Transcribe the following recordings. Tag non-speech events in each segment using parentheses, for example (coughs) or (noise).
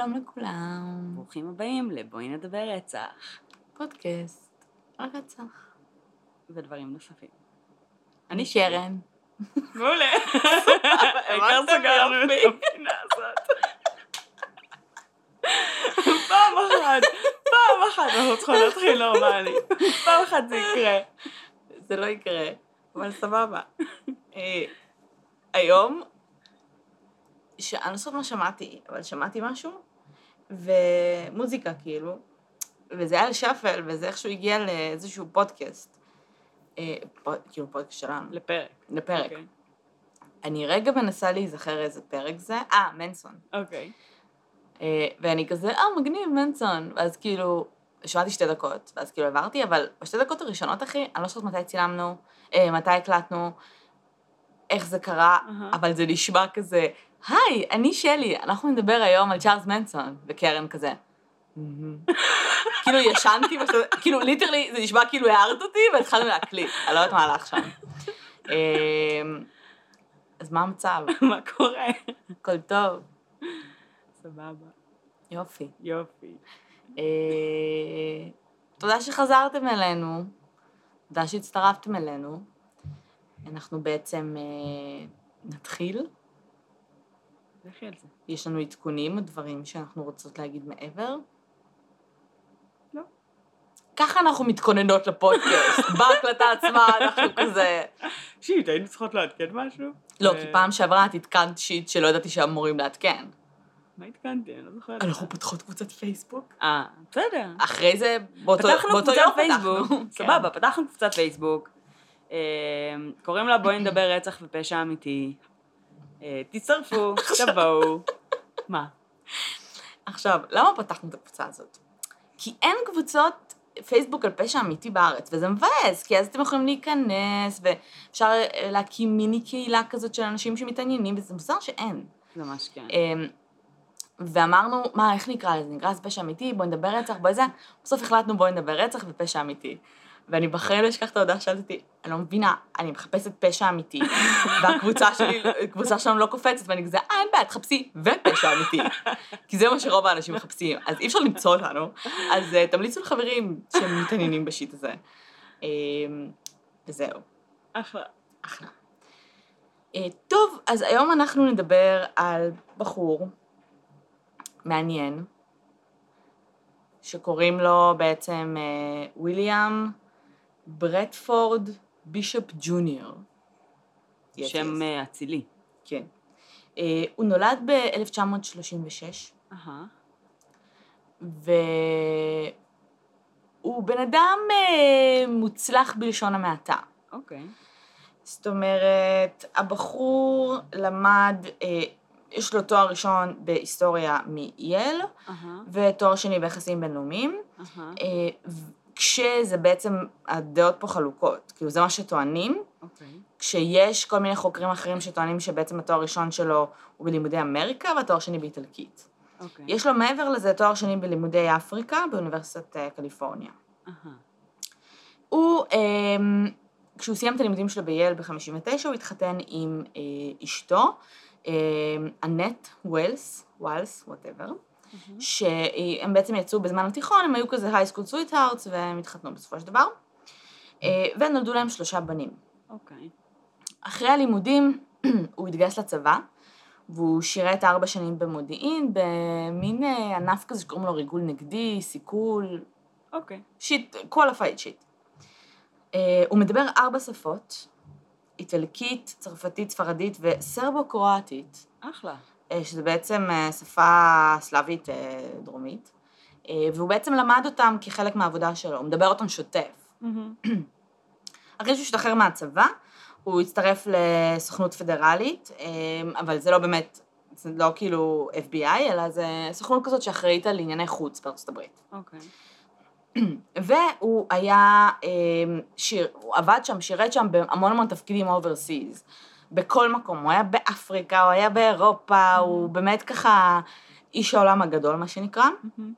שלום לכולם. ברוכים הבאים לבואי נדבר רצח פודקאסט על רצח. ודברים נוספים. אני קרן. מעולה. (laughs) העיקר סגרנו את. (laughs) הפינה הזאת. פעם אחת, פעם אחת אנחנו צריכות להתחיל נורמלי. פעם אחת זה יקרה. זה לא יקרה, אבל סבבה. (laughs) אה, היום, ש- אני לא זוכרת מה שמעתי, אבל שמעתי משהו, ומוזיקה כאילו, וזה היה על שפל, וזה איכשהו הגיע לאיזשהו פודקאסט. אה, פוד- כאילו פודקאסט שלנו, לפרק. לפרק. אוקיי. אני רגע מנסה להיזכר איזה פרק זה, אה, מנסון. אוקיי. אה, ואני כזה, אה, מגניב, מנסון. ואז כאילו, שמעתי שתי דקות, ואז כאילו עברתי, אבל בשתי דקות הראשונות, אחי, אני לא זוכרת מתי צילמנו, אה, מתי הקלטנו, איך זה קרה, אהה. אבל זה נשמע כזה, היי, אני שלי, אנחנו נדבר היום על צ'ארלס מנסון, וקרן כזה. כאילו ישנתי, כאילו ליטרלי, זה נשמע כאילו הערת אותי, והתחלנו להקליט, אני לא יודעת מה הלך שם. אה, אז מה המצב? (laughs) מה קורה? הכל טוב? סבבה. יופי. יופי. אה, תודה שחזרתם אלינו, תודה שהצטרפתם אלינו. אנחנו בעצם אה, נתחיל. לכי על זה. יש לנו עדכונים או דברים שאנחנו רוצות להגיד מעבר? לא. ככה אנחנו מתכוננות לפודקאסט, (laughs) בהקלטה עצמה אנחנו כזה... שיט, היינו צריכות לעדכן משהו? לא, אה, כי פעם שעברה את עדכנת שיט שלא ידעתי שאמורים לעדכן. מה עדכנתי? אני לא זוכרת. אנחנו פותחות קבוצת פייסבוק. אה, בסדר. אחרי זה, באותו פתחנו באותו קבוצת יום פייסבוק, פתחנו. סבבה, פתחנו קבוצת פייסבוק. אה, קוראים לה בואי נדבר רצח ופשע אמיתי. אה, תצטרפו, תבואו. מה? עכשיו, למה פתחנו את הקבוצה הזאת? כי אין קבוצות פייסבוק על פשע אמיתי בארץ, וזה מבאס, כי אז אתם יכולים להיכנס, ואפשר אה, להקים מיני קהילה כזאת של אנשים שמתעניינים, וזה מוזר שאין. ממש כן. אמ, ואמרנו, מה, איך נקרא לזה? נקרא לזה פשע אמיתי, בואי נדבר רצח, בואי זה. בסוף החלטנו בואי נדבר רצח ופשע אמיתי. ואני בחיים לא אשכח את ההודעה שאלת אותי, אני לא מבינה, אני מחפשת פשע אמיתי, (laughs) והקבוצה שלי, הקבוצה שלנו לא קופצת, ואני כזה, אה, אין בעיה, תחפשי, ופשע אמיתי. כי זה מה שרוב האנשים מחפשים, אז אי אפשר למצוא אותנו. אז אה, תמליצו לחברים שמתעניינים בשיט הזה. אמ, וזהו. אחלה. אחלה. אה, טוב, אז היום אנחנו נדבר על בחור מעניין, שקוראים לו בעצם אה, ברטפורד בישופ ג'וניור. שם אה, אצילי. כן. אה, הוא נולד ב-1936, אהה. והוא בן אדם אה, מוצלח בלשון המעטה. אוקיי. זאת אומרת, הבחור למד, אה, יש לו תואר ראשון בהיסטוריה מייל, אהה. ותואר שני ביחסים בינלאומיים, אהה. אה, כשזה בעצם, הדעות פה חלוקות, כאילו זה מה שטוענים, אוקיי. כשיש כל מיני חוקרים אחרים שטוענים שבעצם התואר הראשון שלו הוא בלימודי אמריקה והתואר שני באיטלקית. אוקיי. יש לו מעבר לזה תואר שני בלימודי אפריקה באוניברסיטת אה, קליפורניה. אהה. הוא, אה, כשהוא סיים את הלימודים שלו בייל ב-59, הוא התחתן עם אה, אשתו, אה, אנט ווילס, ווילס, whatever, שהם בעצם יצאו בזמן התיכון, הם היו כזה high school sweethearts, והם התחתנו בסופו של דבר, אה, ונולדו להם שלושה בנים. אוקיי. אחרי הלימודים (clears throat) הוא התגייס לצבא, והוא שירת ארבע שנים במודיעין, במין אה, ענף כזה שקוראים לו ריגול נגדי, סיכול, אוקיי. שיט, qualified שיט. Uh, הוא מדבר ארבע שפות, איטלקית, צרפתית, ספרדית וסרבו-קרואטית, אחלה. Uh, שזה בעצם uh, שפה סלאבית uh, דרומית, והוא בעצם למד אותם כחלק מהעבודה שלו, הוא מדבר אותם שוטף. מהמם. אחרי שהוא השתחרר מהצבא, הוא הצטרף לסוכנות פדרלית, אה, אבל זה לא באמת, זה לא כאילו FBI, אלא זה סוכנות כזאת שאחראית על ענייני חוץ בארצות הברית. אוקיי. והוא היה, אה, שיר, הוא עבד שם, שירת שם בהמון המון תפקידים overseas. בכל מקום, הוא היה באפריקה, הוא היה באירופה, הוא באמת ככה איש העולם הגדול, מה שנקרא. מהמם.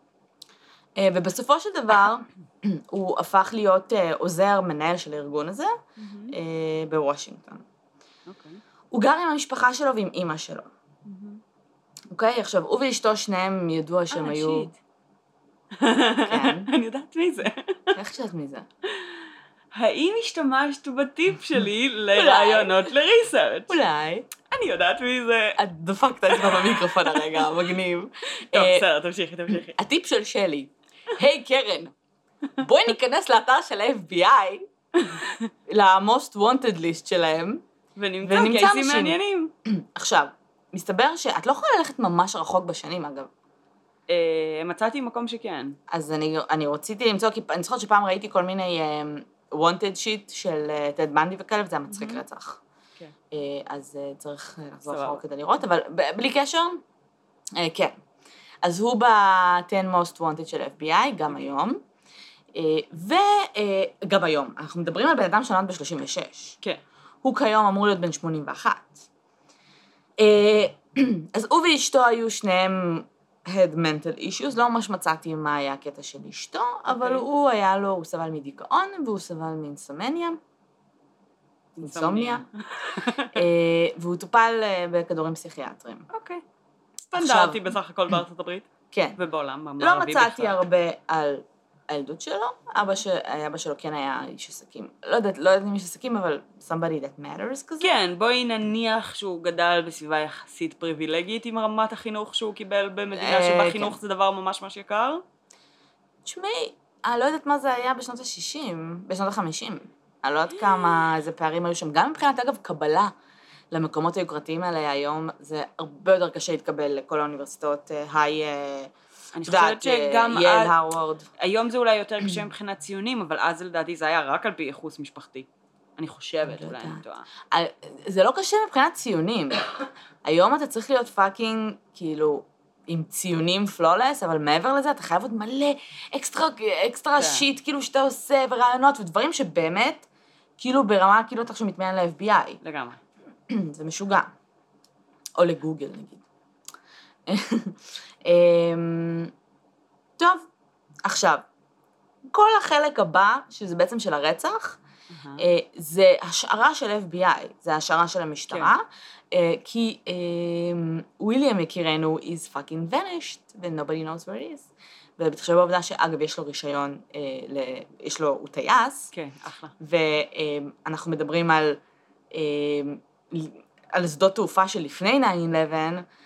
אה, ובסופו של דבר, (clears throat) הוא הפך להיות אה, עוזר מנהל של הארגון הזה מהמם. אה, בוושינגטון. אוקיי. הוא גר עם המשפחה שלו ועם אימא שלו. אוקיי, עכשיו, הוא ואשתו שניהם ידוע שהם אה, היו... שיט. כן. (laughs) אני יודעת מי זה. איך שאת מזה? (laughs) האם השתמשת בטיפ (laughs) שלי לרעיונות לריסרצ'? אולי. אני יודעת מי זה. את דפקת אצבע במיקרופון הרגע, (laughs) מגניב. טוב, אה, בסדר, תמשיכי, תמשיכי. הטיפ של שלי, היי קרן, בואי ניכנס לאתר של ה-FBI, (laughs) ל-most wanted list שלהם. ונמצא קייסים. מעניינים. (clears throat) עכשיו, מסתבר שאת לא יכולה ללכת ממש רחוק בשנים אגב. אה, מצאתי מקום שכן. אז אני, אני רציתי למצוא, כי אני זוכרת שפעם ראיתי כל מיני wanted shit של טד בנדי וכאלה, וזה היה מצחיק רצח. כן. אה, אז אה, צריך אה, לחזור. אחורה כדי לראות, אבל בלי קשר, אה, כן. אז הוא ב-10 most wanted של FBI, גם היום. וגם היום, אנחנו מדברים על בן אדם שנולד ב-36. כן. הוא כיום אמור להיות בן 81. אה, (clears throat) אז הוא ואשתו היו שניהם had mental issues, לא ממש מצאתי מה היה הקטע של אשתו, אבל אוקיי. הוא היה לו, הוא סבל מדיכאון והוא סבל מאינסומניה. אינסומניה. (laughs) אה, והוא טופל אה, בכדורים פסיכיאטריים. אוקיי. סטנדרטי בסך הכל בארצות הברית. כן. ובעולם לא המערבי מצאתי בכלל. הרבה על הילדות שלו, אבא, ש... אבא שלו כן היה איש עסקים. לא יודעת, לא יודעת אם איש עסקים, אבל somebody that matters כזה. כן, בואי נניח שהוא גדל בסביבה יחסית פריבילגית עם רמת החינוך שהוא קיבל במדינה אה, שבה כן. חינוך זה דבר ממש ממש יקר. תשמעי, אני לא יודעת מה זה היה בשנות ה-60, בשנות ה-50. אני לא יודעת כמה, איזה פערים היו שם. גם מבחינת, אגב, קבלה למקומות היוקרתיים האלה היום, זה הרבה יותר קשה להתקבל לכל האוניברסיטאות, היי, אה, אני חושבת שגם אה, ייל, אז- הרווארד. היום זה אולי יותר קשה מבחינת ציונים, אבל אז לדעתי זה היה רק על פי ייחוס משפחתי. אני חושבת, לא אולי אני. טועה. זה לא קשה מבחינת ציונים. היום אתה צריך להיות fucking, כאילו, עם ציונים פלולס, אבל מעבר לזה אתה חייב עוד מלא אקסטרה, אקסטרה כן. שיט, כאילו, שאתה עושה, ורעיונות, ודברים שבאמת, כאילו, ברמה, כאילו, אתה עכשיו מתמיין ל-FBI. לגמרי. (clears throat) זה משוגע. או לגוגל, נגיד. (laughs) אמ, טוב, עכשיו, כל החלק הבא, שזה בעצם של הרצח. אה, זה השערה של FBI, זה השערה של המשטרה, אה, כי וויליאם יקירנו is fucking vanished, ו-nobody knows where he is. ובהתחשב בעובדה שאגב, יש לו רישיון, אה, ל... יש לו, הוא טייס, כן, אחלה. ואנחנו מדברים על, אה, על שדות תעופה שלפני 9-11,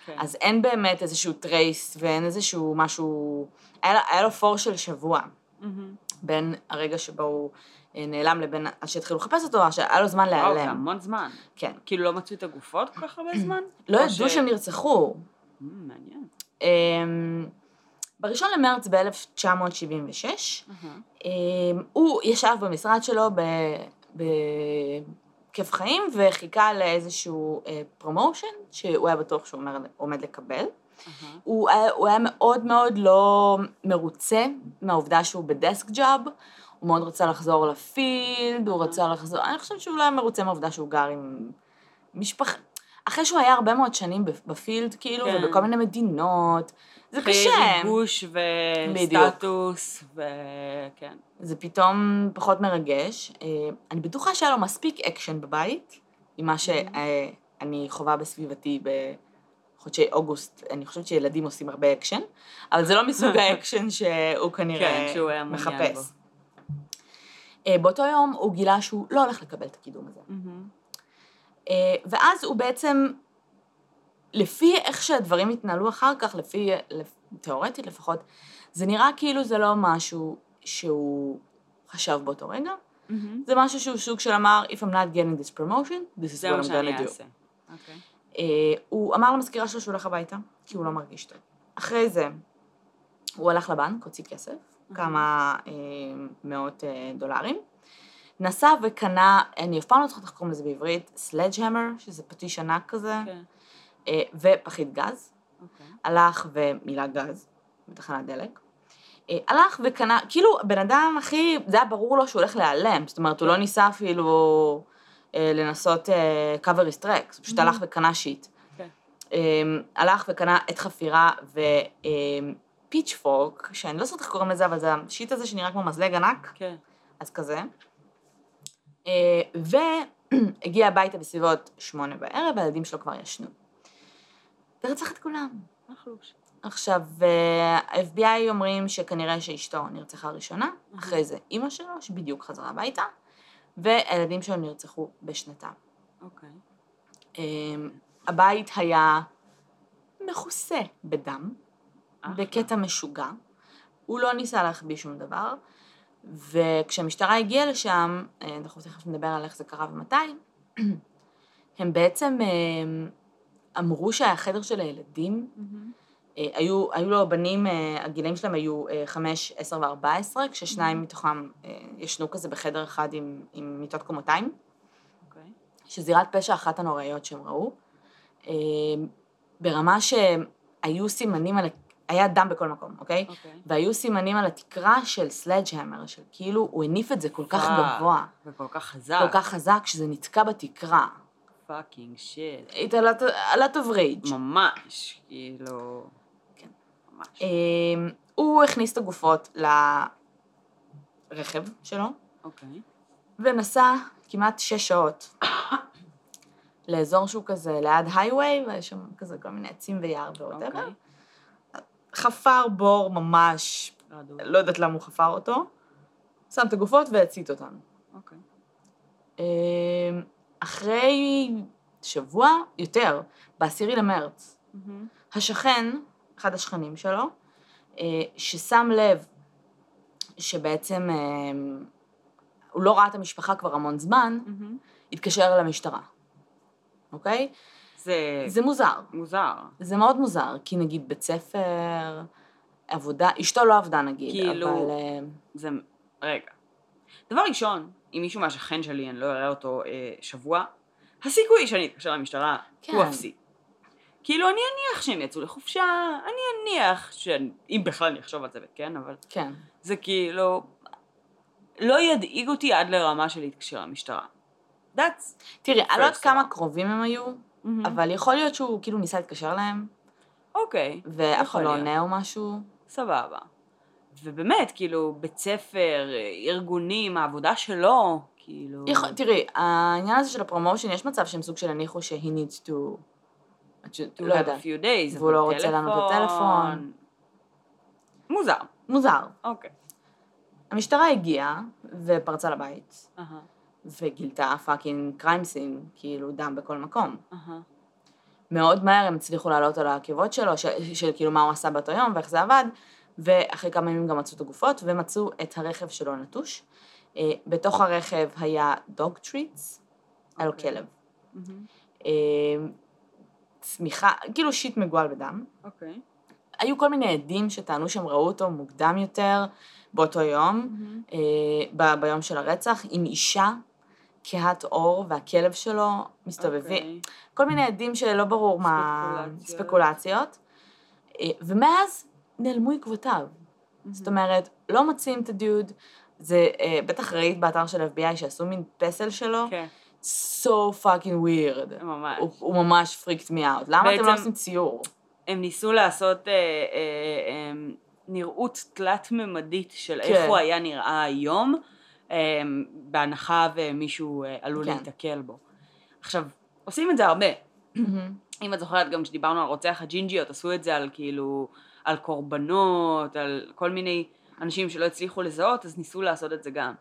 כן. אז אין באמת איזשהו trace ואין איזשהו משהו, היה, לו- היה לו פור של שבוע מהמם. בין הרגע שבו הוא אה, נעלם לבין עד שהתחילו לחפש אותו, אז היה לו זמן וואו, זה להיעלם. המון זמן. כן. כאילו לא מצאו את הגופות כל כך הרבה (clears throat) זמן? לא ידעו ש- שהם נרצחו. מ, מעניין. אמ, בראשון למרץ ב-1976, אהה. אמ, הוא ישב במשרד שלו ב- בכיף חיים וחיכה לאיזשהו promotion שהוא היה בטוח שהוא עומד לקבל. אהה. הוא היה, הוא היה מאוד מאוד לא מרוצה מהעובדה שהוא ב desk job, הוא מאוד רצה לחזור ל field, הוא רצה לחזור, אני חושבת שהוא לא היה מרוצה מהעובדה שהוא גר עם משפחה, אחרי שהוא היה הרבה מאוד שנים בפ- ב field, כאילו, כן. ובכל מיני מדינות, זה קשה. ריגוש. וסטטוס, וכן. זה פתאום פחות מרגש. אה, אני בטוחה שהיה לו מספיק אקשן בבית, ממה שאני חווה בסביבתי בחודשי אוגוסט. אני חושבת שילדים עושים הרבה אקשן, אבל זה לא מסוג (laughs) האקשן שהוא כנראה כן, שהוא מחפש. אה, באותו יום הוא גילה שהוא לא הולך לקבל את הקידום הזה. אה, ואז הוא בעצם, לפי איך שהדברים התנהלו אחר כך, לפי, לפ- תיאורטית לפחות, זה נראה כאילו זה לא משהו שהוא חשב באותו רגע, מהמם. זה משהו שהוא סוג של אמר, If I'm not getting this promotion, this is what I'm gonna do. אעשה. אוקיי. אה, הוא אמר למזכירה שלו שהוא הולך הביתה, כי הוא לא מרגיש טוב. אחרי זה, הוא הלך לבנק, הוציא כסף, כמה אה, מאות אה, דולרים. נסע וקנה, אני אף פעם לא זוכרת איך קוראים לזה בעברית, סלדג'המר, שזה פטיש ענק כזה, כן. אה, ופחית גז. אוקיי. הלך ומילא גז בתחנת דלק. אה, הלך וקנה, כאילו, בן אדם הכי, זה היה ברור לו שהוא הולך להיעלם, זאת אומרת, הוא לא ניסה אפילו אה, לנסות cover his tracks, הוא פשוט הלך וקנה שיט. כן. אה, הלך וקנה עת חפירה ופיץ' פורק, שאני לא זוכרת איך קוראים לזה, אבל זה השיט הזה שנראה כמו מזלג ענק, כן. אז כזה. והגיע הביתה בסביבות שמונה בערב, והילדים שלו כבר ישנו. ורצח את כולם. מחלוש. עכשיו, אה, ה-FBI אומרים שכנראה שאשתו נרצחה ראשונה, אחרי זה אימא שלו, שבדיוק חזרה הביתה, והילדים שלו נרצחו בשנתם. אוקיי. אמ, הבית היה מכוסה בדם, אחלה. בקטע משוגע. הוא לא ניסה להחביא שום דבר, וכשהמשטרה הגיעה לשם, אה, אנחנו תכף נדבר על איך זה קרה ומתי, (clears throat) הם בעצם אה, אמרו שהחדר של הילדים, מהמם. אה, היו, היו לו בנים, אה, הגילאים שלהם היו אה, 5, 10 ו-14, כששניים מתוכם אה, ישנו כזה בחדר אחד עם, עם מיטות קומותיים. אוקיי. שזירת פשע אחת הנוראיות שהם ראו, ברמה שהיו סימנים על, היה דם בכל מקום, אוקיי? אוקיי. והיו סימנים על התקרה של סלאג'המר, של כאילו הוא הניף את זה כל כך. גבוה, וכל כך חזק. כל כך חזק, שזה נתקע בתקרה. fucking shit. It's a lot of rage. ממש, כאילו... כן. ממש. אה, הוא הכניס את הגופות לרכב שלו, אוקיי. ונסע כמעט שש שעות (coughs) לאזור שהוא כזה ליד הייווי, ויש שם כזה כל מיני עצים ויער ו whatever. אוקיי. חפר בור ממש. לא יודעת למה הוא חפר אותו, שם את הגופות והצית אותן. אוקיי. אחרי שבוע, יותר, בעשירי למרץ, מהמם. השכן, אחד השכנים שלו, אה, ששם לב שבעצם אה, הוא לא ראה את המשפחה כבר המון זמן, מהמם. התקשר למשטרה, אוקיי? זה זה מוזר. מוזר. זה מאוד מוזר, כי נגיד בית ספר, עבודה, אשתו לא עבדה נגיד, כאילו- אבל... אה, זה... רגע. דבר ראשון, אם מישהו מהשכן שלי, אני לא אראה אותו אה, שבוע, הסיכוי שאני אתקשר למשטרה כן. הוא אפסי. כאילו, אני אניח שהם יצאו לחופשה, אני אניח ש... אם בכלל אני אחשוב על זה, כן, אבל כן. זה כאילו... לא ידאיג אותי עד לרמה של להתקשר למשטרה. That's... תראי, אני לא יודעת כמה. קרובים הם היו, מהמם. אבל יכול להיות שהוא כאילו ניסה להתקשר להם, אוקיי, ואף אחד לא. עונה או משהו. סבבה. ובאמת, כאילו, בית ספר, ארגונים, העבודה שלו, כאילו... יכול, תראי, העניין הזה של ה promotion, יש מצב שהם סוג של הניחו ש- he needs to... to לא few days, והוא לא רוצה לענות לטלפון. מוזר, מוזר. אוקיי. המשטרה הגיעה ופרצה לבית, אהה, וגילתה fucking crime scene, כאילו דם בכל מקום. אהה. מאוד מהר הם הצליחו לעלות על העקבות שלו, של, של כאילו מה הוא עשה באותו יום ואיך זה עבד, ואחרי כמה ימים גם מצאו את הגופות, ומצאו את הרכב שלו נטוש. אה, בתוך הרכב היה dog treats, היה לו. כלב. אה, שמיכה, כאילו shit מגואל בדם. אוקיי. היו כל מיני עדים שטענו שהם ראו אותו מוקדם יותר באותו יום, מהמם. אה, ב- ביום של הרצח, עם אישה, כהת עור, והכלב שלו מסתובבים. אוקיי. כל מיני עדים שלא ברור מה... ספקולציות. ספקולציות. אה, ומאז נעלמו עקבותיו. זאת אומרת, לא מוצאים את הדוד, זה, אה, בטח ראית באתר של FBI שעשו מין פסל שלו, כן, so fucking weird. ממש. הוא, הוא ממש freaked me out. למה אתם בעצם- לא עושים ציור? הם ניסו לעשות אה, אה, אה, נראות תלת-ממדית של כן. איך הוא היה נראה היום, אה, בהנחה ומישהו אה, עלול כן. להיתקל בו. עכשיו, עושים את זה הרבה. אם את זוכרת, גם כשדיברנו על רוצח הג'ינג'יות, עשו את זה על כאילו, על קורבנות, על כל מיני אנשים שלא הצליחו לזהות, אז ניסו לעשות את זה גם.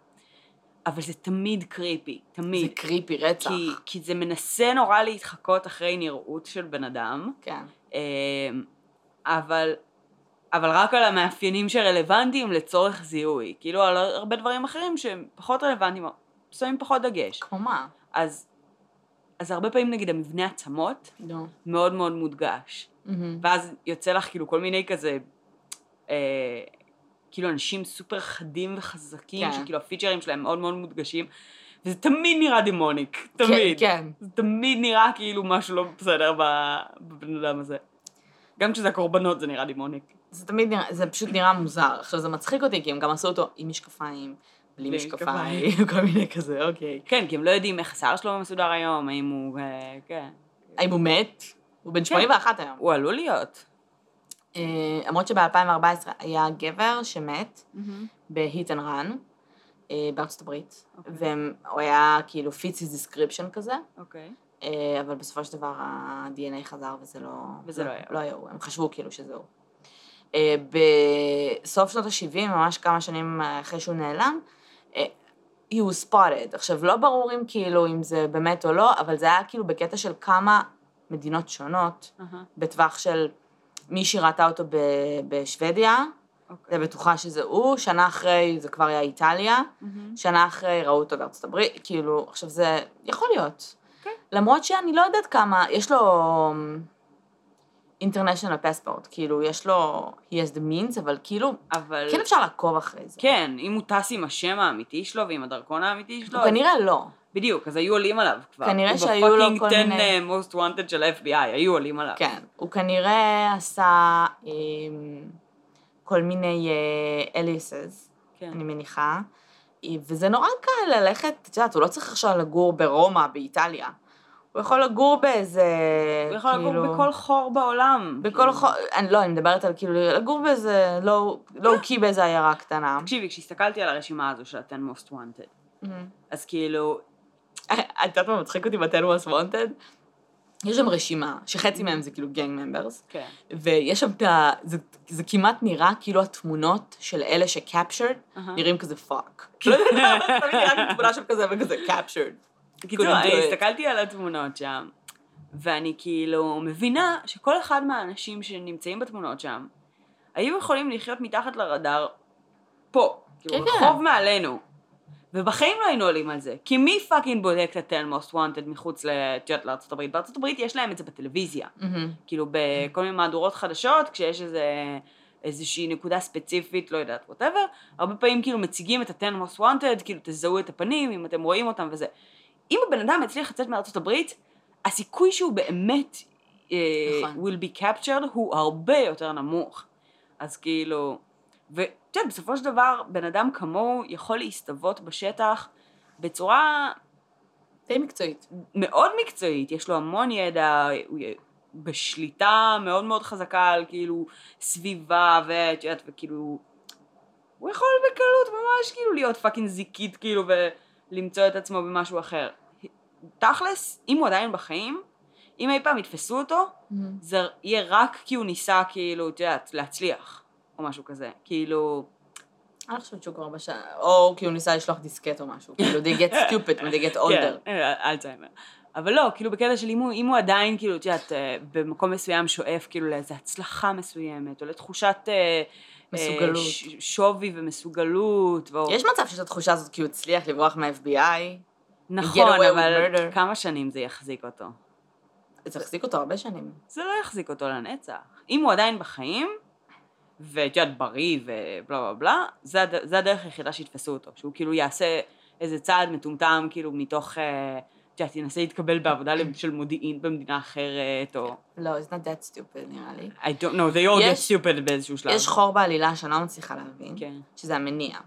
אבל זה תמיד קריפי, זה תמיד. קריפי רצח. כי, כי זה מנסה נורא להתחקות אחרי נראות של בן אדם, כן. אמ, אבל, אבל רק על המאפיינים שרלוונטיים לצורך זיהוי. כאילו על הרבה דברים אחרים שהם פחות רלוונטיים, שמים פחות דגש. כמו מה? אז, אז הרבה פעמים נגיד המבנה עצמות נו. מאוד מאוד מודגש. מהמם. ואז יוצא לך כאילו כל מיני כזה, אה, כאילו אנשים סופר חדים וחזקים, כן. שכאילו הפיצ'רים שלהם מאוד מאוד מודגשים, וזה תמיד נראה דמוניק, תמיד. כן, כן. זה תמיד נראה כאילו משהו לא בסדר בבן אדם הזה. גם כשזה הקורבנות זה נראה demonic. זה תמיד נראה, זה פשוט נראה מוזר. עכשיו זה מצחיק אותי, כי הם גם עשו אותו עם משקפיים, בלי בלי משקפיים, (laughs) כל מיני כזה, אוקיי. כן, כי הם לא יודעים איך השיער שלו מסודר היום, האם הוא... אה, כן. האם הוא מת? הוא בן 81 היום. הוא עלול להיות. אה, למרות שב-2014 היה גבר שמת ב hit and run, אה, בארצות הברית, אוקיי. והוא היה כאילו fits his description כזה, אוקיי. אה, אבל בסופו של דבר ה-DNA חזר וזה לא... וזה לא היה הוא. לא היה הוא, הם חשבו כאילו שזה הוא. בסוף שנות ה-70, ממש כמה שנים אחרי שהוא נעלם, he was spotted. עכשיו, לא ברור אם כאילו, אם זה באמת או לא, אבל זה היה כאילו בקטע של כמה מדינות שונות, אהה, בטווח של מישהי ראתה אותו ב- בשוודיה, אוקיי. זה בטוחה שזה הוא, שנה אחרי זה כבר היה איטליה, מהמם. שנה אחרי ראו אותו בארצות הברית, כאילו, עכשיו זה יכול להיות. כן. למרות שאני לא יודעת כמה, יש לו אינטרנשיונל פספורט, כאילו, יש לו, he has the means, אבל כאילו, אבל... כן אפשר לעקוב אחרי זה. כן, אם הוא טס עם השם האמיתי שלו ועם הדרכון האמיתי שלו, הוא כנראה לא. בדיוק, אז היו עולים עליו כבר. כנראה שהיו לו כל הוא בפאקינג מיני- 10 most wanted של ה-FBI, היו עולים עליו. כן, הוא כנראה עשה אמ, כל מיני אליסס, כן. אני מניחה, וזה נורא קל ללכת, את יודעת, הוא לא צריך עכשיו לגור ברומא, באיטליה. הוא יכול לגור באיזה, הוא יכול לגור כאילו- בכל חור בעולם. בכל כאילו. חור, אני לא, אני מדברת על כאילו לגור באיזה לואו קי באיזה עיירה קטנה. תקשיבי, כשהסתכלתי על הרשימה הזו של ה-10 most wanted, מהמם. אז כאילו, את יודעת מה מצחיק אותי ב-10 was wanted? יש שם רשימה, שחצי מהם זה כאילו גנג ממברס, כן. ויש שם את ה... זה, זה כמעט נראה כאילו התמונות של אלה ש captured, אהה. נראים כזה fuck. (laughs) תמיד נראה לי תמונה שם כזה וכזה do אני it. הסתכלתי על התמונות שם, ואני כאילו מבינה שכל אחד מהאנשים שנמצאים בתמונות שם, היו יכולים לחיות מתחת לרדאר פה, כאילו כן, רחוב כן. מעלינו. ובחיים לא היינו עולים על זה. כי מי fucking בודק את ה-10 most wanted מחוץ לארצות הברית? בארצות הברית יש להם את זה בטלוויזיה. כאילו בכל מיני מהדורות חדשות, כשיש איזה, איזושהי נקודה ספציפית, לא יודעת, ווטאבר, הרבה פעמים כאילו מציגים את ה-10 most wanted, כאילו תזהו את הפנים, אם אתם רואים אותם וזה. אם הבן אדם הצליח לצאת מארצות הברית, הסיכוי שהוא באמת אה, נכון. will be captured הוא הרבה יותר נמוך. אז כאילו, ואת יודעת, בסופו של דבר, בן אדם כמוהו יכול להסתוות בשטח בצורה די מקצועית. מאוד מקצועית, יש לו המון ידע, הוא בשליטה מאוד מאוד חזקה על כאילו סביבה ואת יודעת, וכאילו, הוא יכול בקלות ממש כאילו להיות פאקינג זיקית כאילו ולמצוא את עצמו במשהו אחר. תכלס, אם הוא עדיין בחיים, אם אי פעם יתפסו אותו, זה יהיה רק כי הוא ניסה כאילו, את יודעת, להצליח, או משהו כזה. כאילו, אני חושבת שהוא כבר בשעה, או כי הוא ניסה לשלוח דיסקט או משהו, כאילו they get (laughs) stupid when they get older. כן, אלצהיימר. אבל לא, כאילו בקטע של אם הוא, אם הוא עדיין, כאילו, את יודעת, אה, במקום מסוים שואף כאילו לאיזו הצלחה מסוימת, או לתחושת... אה, מסוגלות. ש- שווי ומסוגלות. ואו... יש מצב שיש את התחושה הזאת כי הוא הצליח לברוח מה-FBI, נכון, אבל. כמה שנים זה יחזיק אותו? זה החזיק אותו הרבה שנים. זה לא יחזיק אותו לנצח. אם הוא עדיין בחיים, ואת יודעת, בריא ובלה בלה בלה, זה, הד... זה הדרך היחידה שיתפסו אותו. שהוא כאילו יעשה איזה צעד מטומטם, כאילו מתוך, אה, את יודעת, ינסה להתקבל בעבודה של מודיעין במדינה אחרת, או... לא, it's not that stupid נראה לי. I don't know, they all get stupid באיזשהו שלב. יש חור בעלילה שאני לא מצליחה להבין, כן. שזה המניע.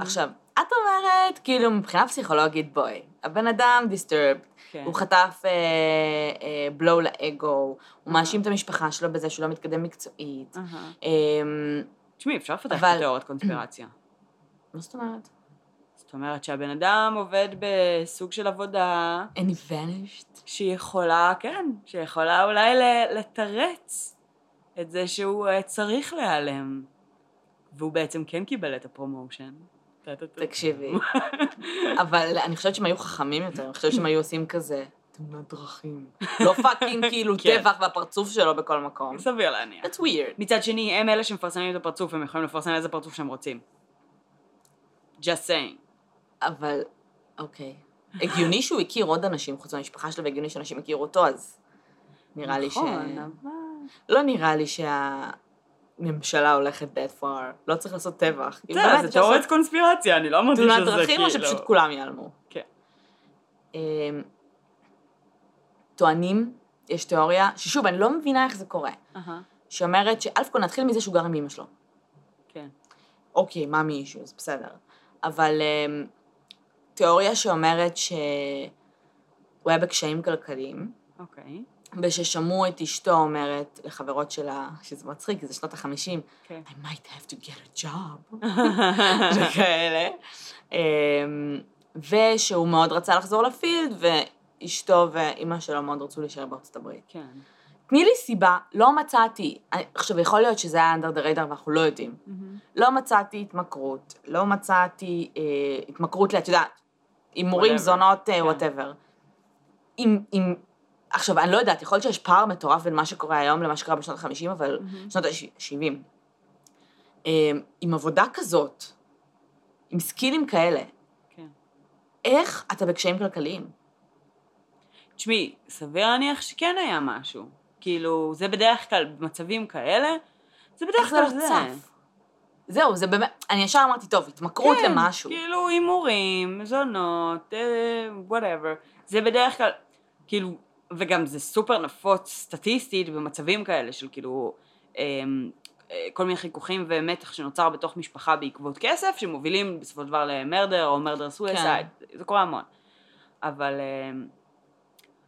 עכשיו, את אומרת, כאילו, מבחינה פסיכולוגית, בואי, הבן אדם disturbed, כן. הוא חטף בלואו לאגו, הוא מאשים את המשפחה שלו בזה שהוא לא מתקדם מקצועית. אמ, תשמעי, אפשר לפתח אבל- את תיאוריית קונספירציה. (clears throat) מה זאת אומרת? זאת אומרת שהבן אדם עובד בסוג של עבודה And he vanished? שיכולה, כן, שיכולה אולי לתרץ את זה שהוא אה, צריך להיעלם. והוא בעצם כן קיבל את הפרומושן. תקשיבי. (laughs) אבל אני חושבת שהם היו חכמים יותר, אני חושבת שהם היו עושים כזה תאונת דרכים. לא fucking כאילו (laughs) כן. טבח והפרצוף שלו בכל מקום. סביר להניח. That's weird. מצד שני, הם אלה שמפרסמים את הפרצוף, הם יכולים לפרסם איזה פרצוף שהם רוצים. just saying. אבל, אוקיי. הגיוני שהוא הכיר עוד אנשים חוץ מהמשפחה שלו, והגיוני שאנשים הכירו אותו, אז נראה לי ש... נכון, אבל... לא נראה לי שהממשלה הולכת that far. לא צריך לעשות טבח. כאילו, זה תיאוריית קונספירציה, אני לא אמרתי שזה תאונת כאילו... דרכים, או שפשוט כולם ייעלמו. כן. אמ, טוענים, יש תיאוריה, ששוב, אני לא מבינה איך זה קורה, שאומרת שא' כל נתחיל מזה שהוא גר עם אמא שלו. כן. אוקיי, מה אישוז, בסדר. אבל אמ, תיאוריה שאומרת שהוא היה בקשיים כלכליים, אוקיי. וששמעו את אשתו אומרת לחברות שלה, שזה מצחיק, כי זה שנות החמישים, כן. I might have to get a job. (laughs) וכאלה. אמ, ושהוא מאוד רצה לחזור לפילד, ואשתו ואימא שלו מאוד רצו להישאר בארצות הברית. כן. תני לי סיבה, לא מצאתי, עכשיו יכול להיות שזה היה under the radar ואנחנו לא יודעים. לא מצאתי התמכרות, לא מצאתי אה, התמכרות, את יודעת, הימורים. זונות, כן. וואטאבר. אם, אם, עכשיו, אני לא יודעת, יכול להיות שיש פער מטורף בין מה שקורה היום למה שקרה בשנות ה-50, אבל שנות ה-70. עם עבודה כזאת, עם סקילים כאלה, כן. איך אתה בקשיים כלכליים? תשמעי, סביר להניח שכן היה משהו. כאילו, זה בדרך כלל, במצבים כאלה, זה בדרך זה כלל לא זה. זהו, זה באמת, אני ישר אמרתי, טוב, התמכרות כן, למשהו. כאילו הימורים, זונות, וואטאבר. זה בדרך כלל, כאילו, וגם זה סופר נפוץ סטטיסטית במצבים כאלה של כאילו, אמ, אה, כל מיני חיכוכים ומתח שנוצר בתוך משפחה בעקבות כסף, שמובילים בסופו של דבר למרדר או מרדר סוויסייד, זה קורה המון. אבל, אמ,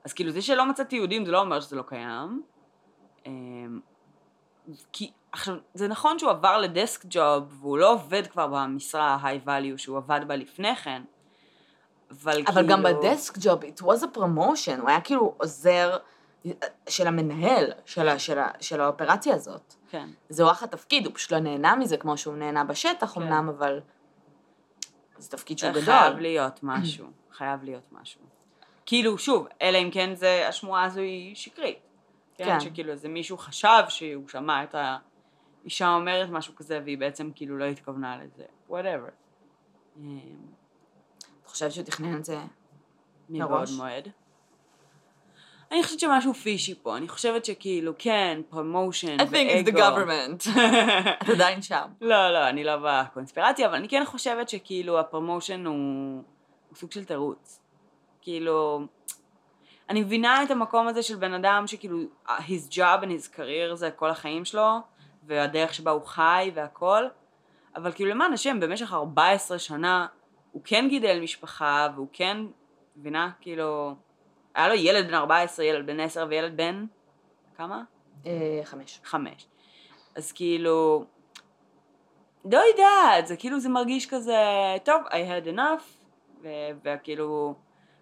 אז כאילו זה שלא מצאתי יהודים זה לא אומר שזה לא קיים. אמ, כי עכשיו, זה נכון שהוא עבר לדסק ג'וב, והוא לא עובד כבר במשרה ה-high value שהוא עבד בה לפני כן, אבל, אבל כאילו... גם בדסק ג'וב, it was a promotion, הוא היה כאילו עוזר של המנהל של, ה- של, ה- של האופרציה הזאת. כן. זה וואח התפקיד, הוא פשוט לא נהנה מזה כמו שהוא נהנה בשטח כן. אמנם, אבל זה תפקיד שהוא גדול. חייב להיות משהו, חייב להיות משהו. כאילו, שוב, אלא אם כן זה, השמועה הזו היא שקרית. כן, כן. שכאילו איזה מישהו חשב שהוא שמע את האישה אומרת משהו כזה, והיא בעצם כאילו לא התכוונה לזה, whatever. אמ, אתה חושב שהוא תכנן את זה? מבעוד? מועד. אני חושבת שמשהו fishy פה, אני חושבת שכאילו, כן, promotion I think it's the ואגו. government. (laughs) את עדיין שם. לא, לא, אני לא בקונספירציה, אבל אני כן חושבת שכאילו ה promotion הוא, הוא סוג של תירוץ. כאילו, אני מבינה את המקום הזה של בן אדם שכאילו, his job and his career זה כל החיים שלו, והדרך שבה הוא חי והכל, אבל כאילו למען השם, במשך 14 שנה הוא כן גידל משפחה, והוא כן, מבינה? כאילו, היה לו ילד בן 14, ילד בן 10 וילד בן, כמה? אה, חמש. חמש. אז כאילו, לא יודעת, זה כאילו זה מרגיש כזה, טוב, I had enough, וכאילו,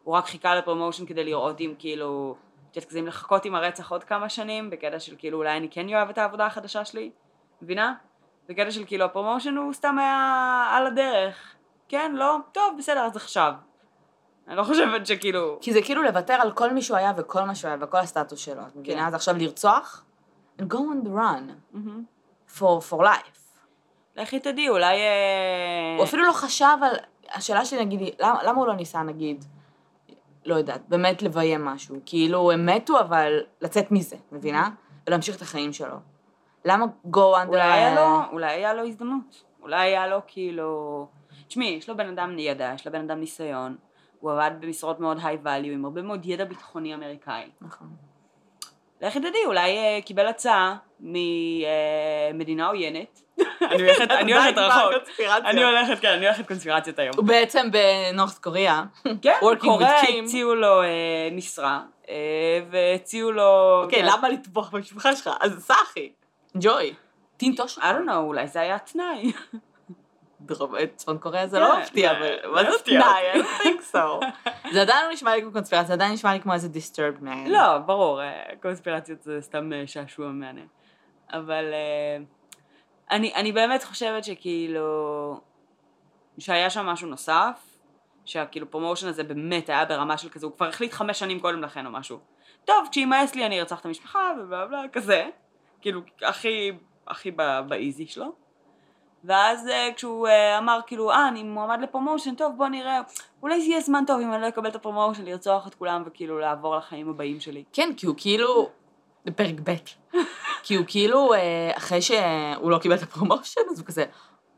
הוא רק חיכה לפרומושן כדי לראות אם כאילו, את יודעת, כזה אם לחכות עם הרצח עוד כמה שנים, בקטע של כאילו אולי אני כן אוהב את העבודה החדשה שלי, מבינה? בקטע של כאילו הפרומושן הוא סתם היה על הדרך, כן, לא, טוב, בסדר, אז עכשיו. אני לא חושבת שכאילו, כי זה כאילו לוותר על כל מי שהוא היה וכל מה שהוא היה וכל הסטטוס שלו, את מבינה? כן. אז עכשיו לרצוח? And go on the run for, for life. לכי תדעי, אולי... אה, הוא אפילו לא חשב על... השאלה שלי, נגיד, למה, למה הוא לא ניסה, נגיד, לא יודעת, באמת לביים משהו? כאילו, הם מתו, אבל לצאת מזה, מבינה? ולהמשיך את החיים שלו. למה go under... אולי היה לו, אולי היה לו הזדמנות. אולי היה לו כאילו... תשמעי, יש לו בן אדם ידע, יש לו בן אדם ניסיון. הוא עבד במשרות מאוד היי value, עם הרבה מאוד ידע ביטחוני אמריקאי. נכון. לכי תדעי, אולי אה, קיבל הצעה ממדינה עוינת. אני הולכת (laughs) אני הולכת רחוק. אני הולכת, כן, אני הולכת קונספירציות היום. הוא בעצם בנורת קוריאה. כן, קוריאה. הציעו לו אה, משרה, אה, והציעו לו... אוקיי, כן. למה לטבוח במשפחה שלך? אז סע אחי. ג'וי. טינטוש. I don't know, אולי זה היה תנאי. (laughs) דרום- צפון קוריאה זה כן, לא מפתיע, לא, אבל מה זה תנאי? I don't think so. (laughs) זה עדיין לא נשמע לי כמו קונספירציה, זה עדיין נשמע לי כמו איזה disturbed man. לא, ברור, אה, קונספירציות זה סתם אה, שעשוע מעניין. אבל אה, אני, אני באמת חושבת שכאילו, שהיה שם משהו נוסף, שהכאילו promotion הזה באמת היה ברמה של כזה, הוא כבר החליט חמש שנים קודם לכן או משהו. טוב, כשימאס לי אני ארצח את המשפחה ובלה בלה, כזה. כאילו, הכי, הכי ב easy שלו. ואז אה, כשהוא אה, אמר כאילו, אה, אני מועמד ל promotion, טוב בוא נראה, אולי זה יהיה זמן טוב אם אני לא אקבל את ה promotion, לרצוח את כולם וכאילו לעבור לחיים הבאים שלי. כן, כי הוא כאילו... בפרק ב'. כי הוא כאילו, אה, אחרי שהוא לא קיבל את ה promotion, אז הוא כזה,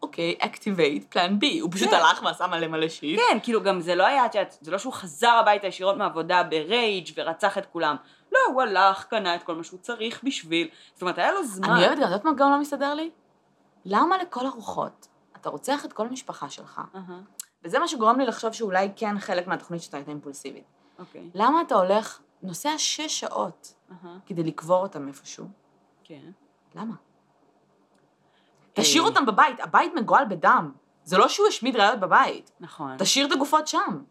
אוקיי, activate plan B. הוא פשוט כן. הלך ועשה מלא מלא שיט. כן, כאילו גם זה לא היה, זה לא שהוא חזר הביתה ישירות מעבודה ברייג' ורצח את כולם. לא, הוא הלך, קנה את כל מה שהוא צריך בשביל, זאת אומרת, היה לו זמן. אני אוהבת גם, את יודעת מה גם לא מסתדר לי? למה לכל הרוחות אתה רוצח את כל המשפחה שלך? אהה, וזה מה שגורם לי לחשוב שאולי כן חלק מהתוכנית שלך הייתה אימפולסיבית. אוקיי. למה אתה הולך, נוסע שש שעות אהה, כדי לקבור אותם איפשהו. כן. למה? תשאיר אה, אותם בבית, הבית מגואל בדם. זה לא שהוא השמיד ראיות בבית. נכון. תשאיר את הגופות שם.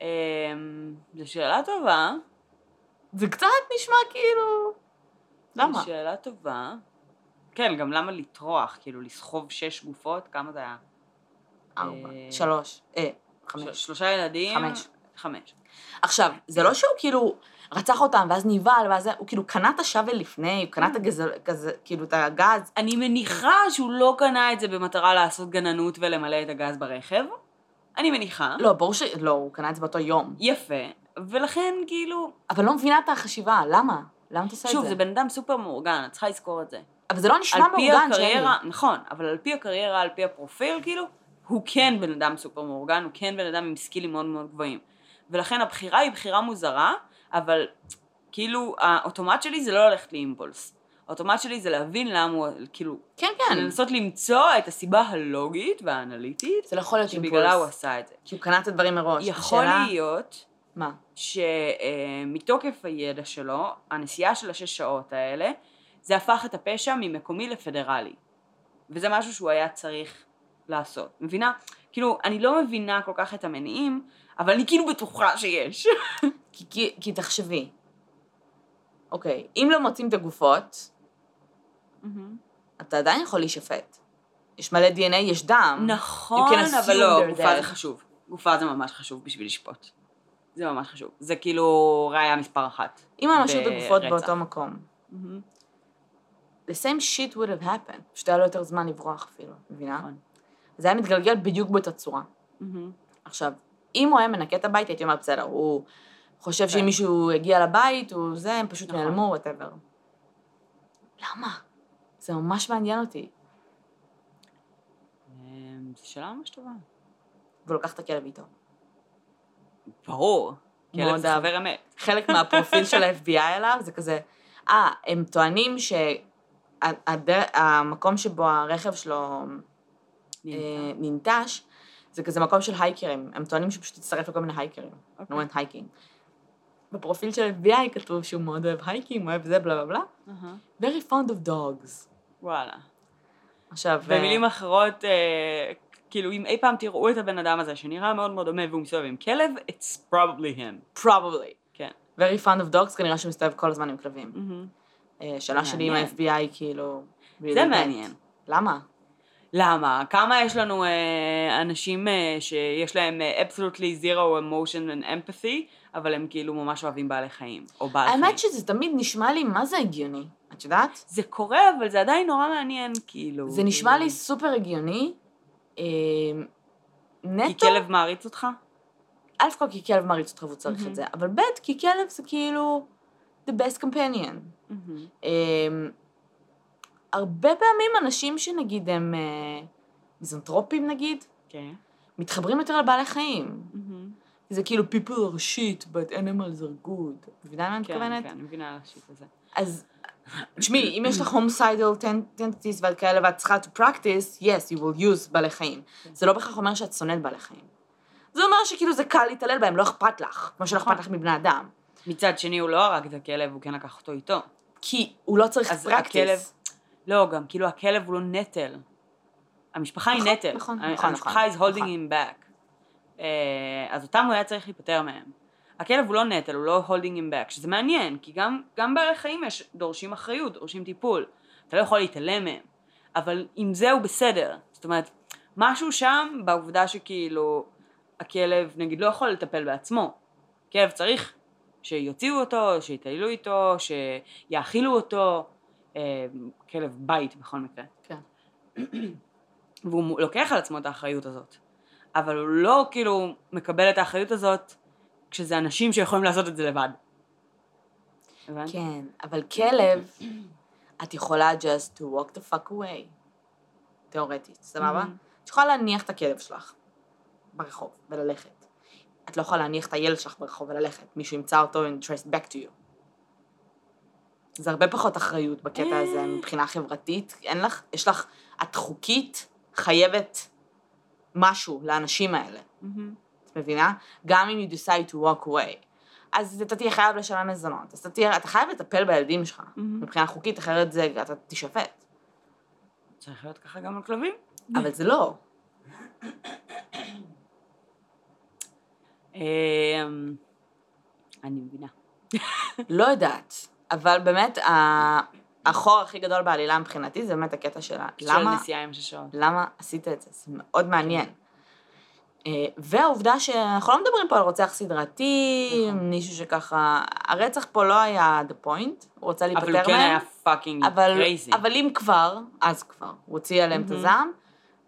אמ, זו שאלה טובה. זה קצת נשמע כאילו... למה? זו שאלה טובה. כן, גם למה לטרוח? כאילו, לסחוב שש גופות? כמה זה היה? ארבע, אה, שלוש, אה, חמש. שלושה ילדים? חמש. חמש. עכשיו, זה לא שהוא כאילו רצח אותם, ואז נבהל, ואז הוא כאילו קנה את השאבל לפני, הוא כן. קנה את הגז... כזה, כאילו את הגז. אני מניחה שהוא לא קנה את זה במטרה לעשות גננות ולמלא את הגז ברכב. אני מניחה. לא, ברור ש... לא, הוא קנה את זה באותו יום. יפה. ולכן, כאילו... אבל לא מבינה את החשיבה, למה? למה אתה עושה את זה? שוב, זה בן אדם סופר מאורגן, את צריכה לזכור את זה. אבל זה לא על נשמע פי מאורגן, שלי. הקריירה, נכון, אבל על פי הקריירה, על פי הפרופיל, כאילו, הוא כן בן אדם סופר מאורגן, הוא כן בן אדם עם סקילים מאוד מאוד גבוהים. ולכן הבחירה היא בחירה מוזרה, אבל כאילו, האוטומט שלי זה לא ללכת לאימפולס. האוטומט שלי זה להבין למה הוא, כאילו, כן, כן. לנסות למצוא את הסיבה הלוגית והאנליטית זה לא יכול להיות שבגללה הוא אימפולס. עשה את זה. כי הוא קנה את הדברים מראש. יכול השאלה- להיות מה? שמתוקף הידע שלו, הנסיעה של השש שעות האלה, זה הפך את הפשע ממקומי לפדרלי. וזה משהו שהוא היה צריך לעשות. מבינה? כאילו, אני לא מבינה כל כך את המניעים, אבל אני כאילו בטוחה שיש. (laughs) כי, כי, כי תחשבי. אוקיי, אם לא מוצאים את הגופות, אתה עדיין יכול להישפט. יש מלא DNA, יש דם. נכון, אבל לא, גופה dead. זה חשוב. גופה זה ממש חשוב בשביל לשפוט. זה ממש חשוב. זה כאילו ראייה מספר אחת. אם הם משאיר את הגופות. באותו מקום. מהמם. The same shit would have happened. פשוט היה לו יותר זמן לברוח אפילו, מבינה? נכון. זה היה מתגלגל בדיוק באותה צורה. מהמם. עכשיו, אם הוא היה מנקה את הבית, הייתי אומרת, בסדר, הוא חושב כן. שאם מישהו הגיע לבית, הוא זה, הם פשוט נכון. נעלמו, וואטאבר. למה? זה ממש מעניין אותי. אמ, זו שאלה ממש טובה. והוא לקח את הכלב איתו. ברור. כלב זה. חבר אמת. חלק מהפרופיל של ה-FBI עליו זה כזה, אה, הם טוענים שהמקום שבו הרכב שלו אה, ננטש, זה כזה מקום של הייקרים. הם טוענים שהוא פשוט הצטרף לכל מיני הייקרים. אוקיי. נו, אין hiking. בפרופיל של ה-FBI כתוב שהוא מאוד אוהב hiking, אוהב זה, בלה בלה בלה. אהה. Very fond of dogs. וואלה. עכשיו, במילים אה, אחרות, אה, כאילו, אם אי פעם תראו את הבן אדם הזה, שנראה מאוד מאוד דומה והוא מסתובב עם כלב, it's probably him. probably. כן. Very fond of dogs, כנראה שהוא מסתובב כל הזמן עם כלבים. מהמם. שאלה שלי עם. ה-FBI, כאילו... זה. מעניין. למה? למה? כמה יש לנו אה, אנשים אה, שיש להם אה, absolutely zero emotion and empathy, אבל הם כאילו ממש אוהבים בעלי חיים, או בעל חיים. האמת שזה תמיד נשמע לי, מה זה הגיוני? את יודעת? זה קורה, אבל זה עדיין נורא מעניין, כאילו. זה נשמע לי סופר הגיוני. אה, כי נטו, כלב מעריץ אותך? א' כל כי כלב מעריץ אותך והוא צריך מהמם. את זה, אבל ב' כי כלב זה כאילו the best companion. מהמם. אה, הרבה פעמים אנשים שנגיד הם אה, מיזנטרופים נגיד, כן. מתחברים יותר לבעלי חיים. מהמם. זה כאילו people are shit but animals are good. מבינה מה אני כן, מתכוונת? כן, אני מבינה על השיט הזה. אז תשמעי, אם יש לך homicidal tendencies ועד כאלה ואת צריכה to practice, yes, you will use בעלי חיים. זה לא בהכרח אומר שאת שונאת בעלי חיים. זה אומר שכאילו זה קל להתעלל בהם, לא אכפת לך, כמו שלא נכון. אכפת לך מבני אדם. מצד שני, הוא לא הרג את הכלב, הוא כן לקח אותו איתו. כי הוא לא צריך אז הכלב- practice. לא, גם כאילו הכלב הוא לא נטל. המשפחה היא נכון, נטל. נכון, נכון, המשפחה נכון, is holding נכון. him back. אה, אז אותם הוא היה צריך להיפטר מהם. הכלב הוא לא נטל, הוא לא holding him back, שזה מעניין, כי גם, גם בעלי חיים יש, דורשים אחריות, דורשים טיפול. אתה לא יכול להתעלם מהם. אבל עם זה הוא בסדר. זאת אומרת, משהו שם בעובדה שכאילו הכלב נגיד לא יכול לטפל בעצמו. כלב צריך שיוציאו אותו, שיטיילו איתו, שיאכילו אותו. אה, כלב בית בכל מקרה. כן. (clears throat) והוא לוקח על עצמו את האחריות הזאת. אבל הוא לא כאילו מקבל את האחריות הזאת כשזה אנשים שיכולים לעשות את זה לבד. הבנת? כן, אבל כלב, (clears throat) את יכולה just to walk the fuck away. תיאורטית, סבבה? Mhm. את יכולה להניח את הכלב שלך ברחוב וללכת. את לא יכולה להניח את הילד שלך ברחוב וללכת. מישהו ימצא אותו and trace back to you. זה הרבה פחות אחריות בקטע הזה אה. מבחינה חברתית. אין לך, יש לך, את חוקית חייבת משהו לאנשים האלה. את מבינה? גם אם you decide to walk away. אז אתה תהיה חייב לשלם מזונות. אז אתה תהיה, אתה חייב לטפל בילדים שלך. מבחינה חוקית, אחרת זה, אתה תישפט. צריך להיות ככה גם על כלבים. אבל זה לא. אמ, אני מבינה. לא יודעת. אבל באמת, החור הכי גדול בעלילה מבחינתי זה באמת הקטע של ה- של למה, נסיעה עם ששות. למה עשית את זה? זה מאוד מעניין. אה, והעובדה שאנחנו לא מדברים פה על רוצח סדרתי, נכון. מישהו שככה, הרצח פה לא היה the point, הוא רצה להיפטר אבל מהם. הוא כן היה fucking אבל, crazy. אבל אם כבר, אז כבר. הוא הוציא עליהם את. הזעם,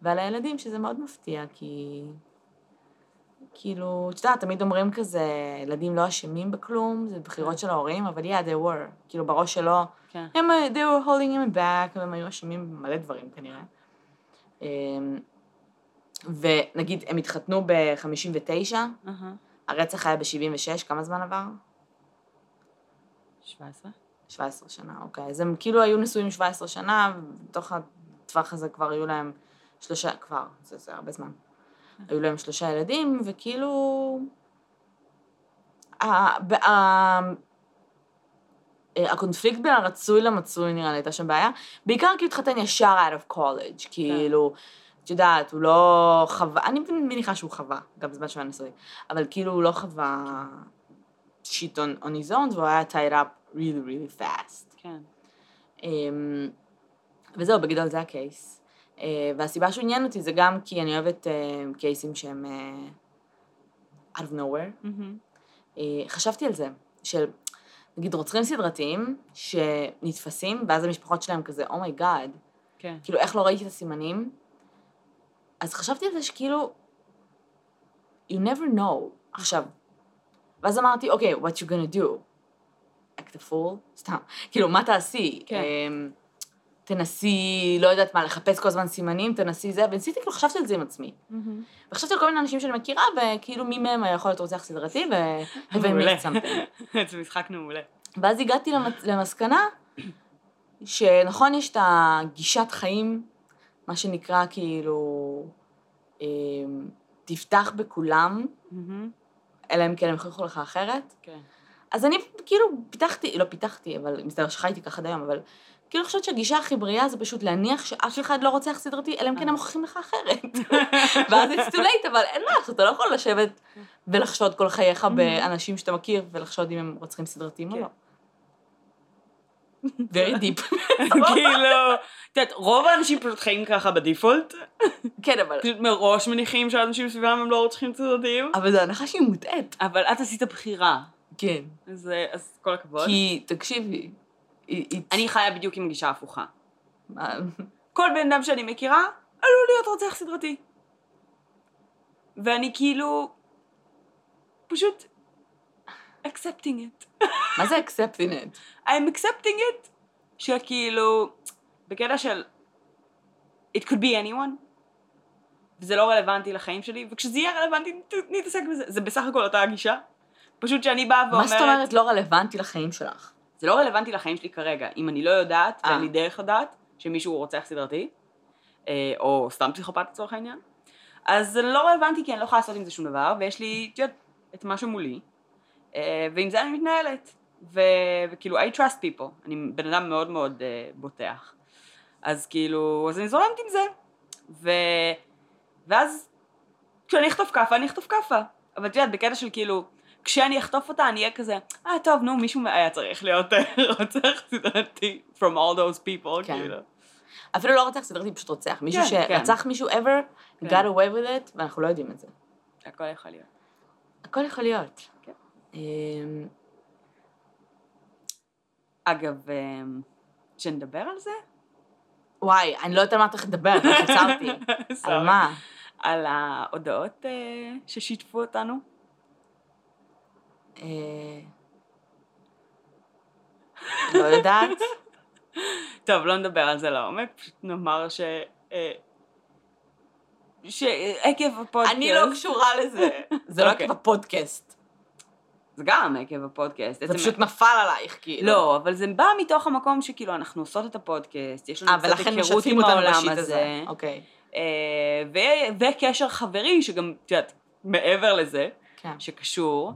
ועל הילדים, שזה מאוד מפתיע, כי... כאילו, את יודעת, תמיד אומרים כזה, ילדים לא אשמים בכלום, זה בחירות של ההורים, אבל yeah, they were. כאילו, בראש שלו, כן. הם, they were holding him back, והם היו אשמים במלא דברים כנראה. אמ, ונגיד, הם התחתנו ב-59, אהה. הרצח היה ב-76, כמה זמן עבר? 17? 17 שנה, אוקיי. אז הם כאילו היו נשואים 17 שנה, ובתוך הטווח הזה כבר היו להם שלושה, כבר, זה, זה הרבה זמן. היו להם שלושה ילדים, וכאילו... אה, הקונפליקט בין הרצוי למצוי נראה לי הייתה שם בעיה, בעיקר כי הוא התחתן ישר out of college, כאילו, את יודעת, הוא לא חווה, אני מניחה שהוא חווה, גם בזמן שהוא היה נשוי, אבל כאילו הוא לא חווה shit on, on his own, והוא היה tied up really really fast. כן. אמ, וזהו, בגדול זה הקייס. אה, והסיבה שהוא עניין אותי זה גם כי אני אוהבת אה, קייסים שהם אה, out of nowhere. אה, חשבתי על זה, של נגיד רוצחים סדרתיים שנתפסים, ואז המשפחות שלהם כזה, oh my god, כן. כאילו איך לא ראיתי את הסימנים? אז חשבתי על זה שכאילו, you never know. עכשיו, ואז אמרתי, אוקיי, what you gonna do? act a fool? סתם. כאילו, מה תעשי? כן. אמ, תנסי, לא יודעת מה, לחפש כל הזמן סימנים, תנסי זה, וניסיתי, כאילו, חשבתי על זה עם עצמי. וחשבתי על כל מיני אנשים שאני מכירה, וכאילו מי מהם היה יכול להיות רוצח סדרתי, ו... (laughs) מעולה. ומי שמתם. (laughs) זה משחק מעולה. ואז הגעתי. למסקנה שנכון, יש את הגישת חיים, מה שנקרא כאילו, אמ, תפתח בכולם. אלא אם כן הם יוכיחו לך אחרת. כן. אז אני כאילו פיתחתי, לא פיתחתי, אבל מסתבר שחייתי ככה עד היום, אבל כאילו אני חושבת שהגישה הכי בריאה זה פשוט להניח שאף אחד לא רוצח סדרתי, אלא אם כן הם מוכיחים לך אחרת. (laughs) ואז it's too late, אבל אין מה לעשות, אתה לא יכול לשבת ולחשוד כל חייך באנשים שאתה מכיר, ולחשוד אם הם רוצחים סדרתיים או כן. לא. very (laughs) deep. כאילו, את יודעת, רוב האנשים פשוט חיים ככה בדיפולט, כן, אבל... פשוט מראש מניחים שאנשים סביבם הם לא רוצחים סדרתיים, אבל זו הנחה שהיא מוטעית. אבל את עשית בחירה, כן. אז אה, כל הכבוד. כי, תקשיבי, אני חיה בדיוק עם גישה הפוכה. כל בן אדם שאני מכירה עלול להיות רוצח סדרתי. ואני כאילו פשוט accepting it. מה זה accepting it? I'm accepting it. שכאילו, בקטע של it could be anyone. וזה לא רלוונטי לחיים שלי, וכשזה יהיה רלוונטי נת- נתעסק בזה. זה בסך הכל אותה הגישה. פשוט שאני באה ואומרת, מה זאת אומרת לא רלוונטי לחיים שלך? זה לא רלוונטי לחיים שלי כרגע. אם אני לא יודעת, אה. ואין לי דרך לדעת, שמישהו רוצח סדרתי, אה, או סתם פסיכופת לצורך העניין, אז זה לא רלוונטי כי אני לא יכולה לעשות עם זה שום דבר, ויש לי, את יודעת, את מה שמולי, אה, ועם זה אני מתנהלת. ו- וכאילו, I trust people, אני בן אדם מאוד מאוד אה, בוטח. אז כאילו, אז אני זורמת עם זה. ו... ואז, כשאני אחטוף כאפה, אני אחטוף כאפה. אבל את יודעת, בקטע של כאילו, כשאני אחטוף אותה, אני אהיה כזה, אה, טוב, נו, מישהו היה צריך להיות אה, (laughs) רוצח סדרתי from all those people, כן. כאילו. אפילו לא רוצח סדרתי, פשוט רוצח. מישהו כן, כן. שרצח מישהו ever, כן. got away with it, ואנחנו לא יודעים את זה. הכל יכול להיות. הכל יכול להיות. כן. אמ, אגב, אה, שנדבר על זה? וואי, אני לא יודעת על מה צריך לדבר, רק עצרתי. (laughs) על. מה? על ההודעות אה, ששיתפו אותנו? אה, לא יודעת. (laughs) טוב, לא נדבר על זה לעומק, פשוט נאמר ש... אה, שעקב הפודקאסט... אני לא קשורה לזה. (laughs) זה לא אוקיי. עקב הפודקאסט. זה גם עקב הפודקאסט. זה פשוט נפל עלייך, כאילו. לא, אבל זה בא מתוך המקום שכאילו אנחנו עושות את הפודקאסט, יש לנו אה, קצת היכרות עם העולם הזה. אוקיי. וקשר חברי שגם, את יודעת, מעבר לזה, כן. שקשור,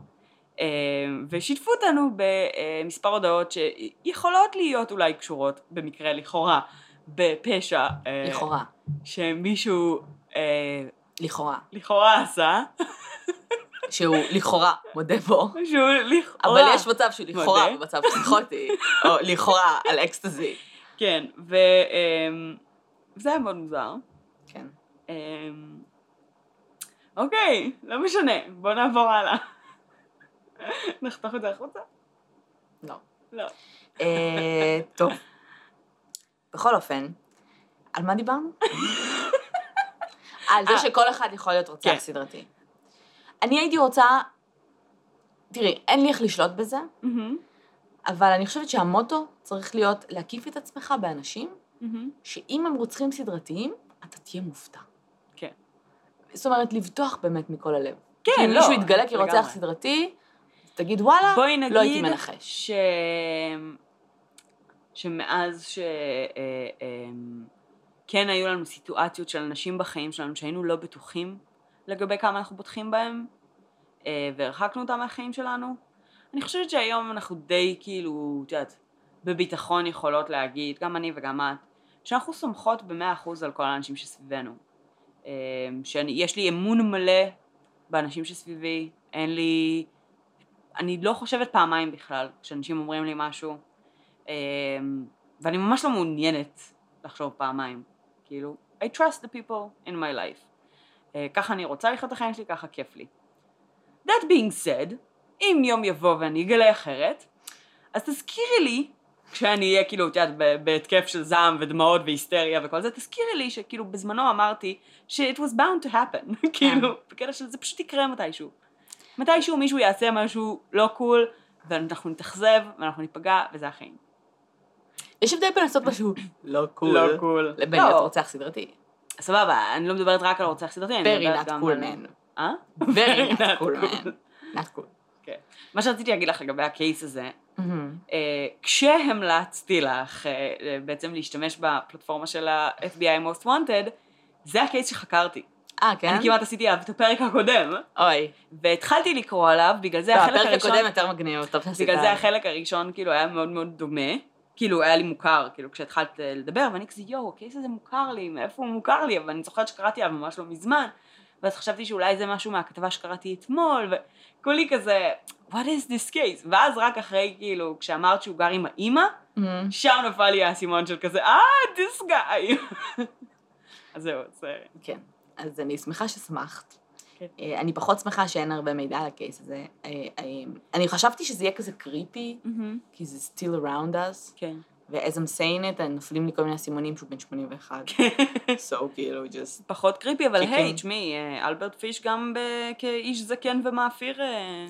ושיתפו אותנו במספר הודעות שיכולות להיות אולי קשורות, במקרה לכאורה, בפשע. אה, לכאורה. שמישהו אה, לכאורה. לכאורה עשה. שהוא לכאורה מודה בו. שהוא לכאורה. אבל יש מצב שהוא לכאורה מודה. במצב פסיכוטי, או לכאורה על אקסטזי. כן, ו... אה, זה היה מאוד מוזר. כן. אמ, אוקיי, לא משנה, בוא נעבור הלאה. נחתוך את זה החוצה? לא. לא. אה, טוב. בכל אופן, על מה דיברנו? (laughs) על זה אה. שכל אחד יכול להיות רוצח כן. סדרתי. אני הייתי רוצה, תראי, אין לי איך לשלוט בזה, אבל אני חושבת שהמוטו צריך להיות להקיף את עצמך באנשים. שאם הם רוצחים סדרתיים, אתה תהיה מופתע. כן. זאת אומרת, לבטוח באמת מכל הלב. כן, כי אם לא, מישהו יתגלה כרוצח. סדרתי, תגיד וואלה, בואי לא הייתי נגיד מנחש. ש... שמאז ש... אה, אמ, כן היו לנו סיטואציות של אנשים בחיים שלנו שהיינו לא בטוחים לגבי כמה אנחנו בוטחים בהם, אה, והרחקנו אותם מהחיים שלנו. אני חושבת שהיום אנחנו די כאילו, את יודעת, בביטחון יכולות להגיד, גם אני וגם את, שאנחנו סומכות במאה אחוז על כל האנשים שסביבנו. אה, שיש לי אמון מלא באנשים שסביבי, אין לי... אני לא חושבת פעמיים בכלל כשאנשים אומרים לי משהו, אה, ואני ממש לא מעוניינת לחשוב פעמיים. כאילו, I trust the people in my life. אה, ככה אני רוצה לחיות את החיים שלי, ככה כיף לי. That being said, אם יום יבוא ואני אגלה אחרת, אז תזכירי לי, כשאני אהיה כאילו, את יודעת, בהתקף של זעם ודמעות והיסטריה וכל זה, תזכירי לי שכאילו בזמנו אמרתי ש- it was bound to happen, (laughs) כאילו, בקטע של זה פשוט יקרה מתישהו. מתישהו מישהו יעשה משהו לא cool, ואנחנו נתאכזב, ואנחנו ניפגע, וזה החיים. יש הבדל בין לעשות משהו לא cool, לא cool. לבין לא. להיות רוצח סדרתי. סבבה, אני לא מדברת רק על רוצח סדרתי, אני מדברת גם cool על... man. אה? (laughs) Cool. man. Not cool. כן. מה שרציתי להגיד לך לגבי הקייס הזה, מהמם. אה, כשהמלצתי לך אה, בעצם להשתמש בפלטפורמה של ה-FBI Most Wanted, זה הקייס שחקרתי. אה, כן? אני כמעט עשיתי עליו את הפרק הקודם, אוי. והתחלתי לקרוא עליו, בגלל זה לא, החלק הפרק הראשון, הקודם יותר מגניב, טוב שעשית. בגלל זה החלק הראשון כאילו היה מאוד מאוד דומה, כאילו היה לי מוכר, כאילו כשהתחלת אה, לדבר, ואני כזה יואו, הקייס הזה מוכר לי, מאיפה הוא מוכר לי, אבל אני זוכרת שקראתי עליו ממש לא מזמן, ואז חשבתי שאולי זה משהו מהכתבה שקראתי אתמול, וכולי כזה, what is this case? ואז רק אחרי כאילו, כשאמרת שהוא גר עם האימא, מהמם. שם נפל לי האסימון של כזה, אה, this guy. (laughs) אז זהו, זה... כן. אז אני שמחה ששמחת. כן. אה, אני פחות שמחה שאין הרבה מידע על הקייס הזה. אה, אה, אני חשבתי שזה יהיה כזה קריפי, כי זה still around us, כן. ו-as I'm saying it, נופלים לי כל מיני אסימונים שהוא בן 81. so כאילו, just... פחות קריפי, אבל כן, היי, כן. תשמעי, אלברט פיש גם כאיש זקן ומאפיר, אה,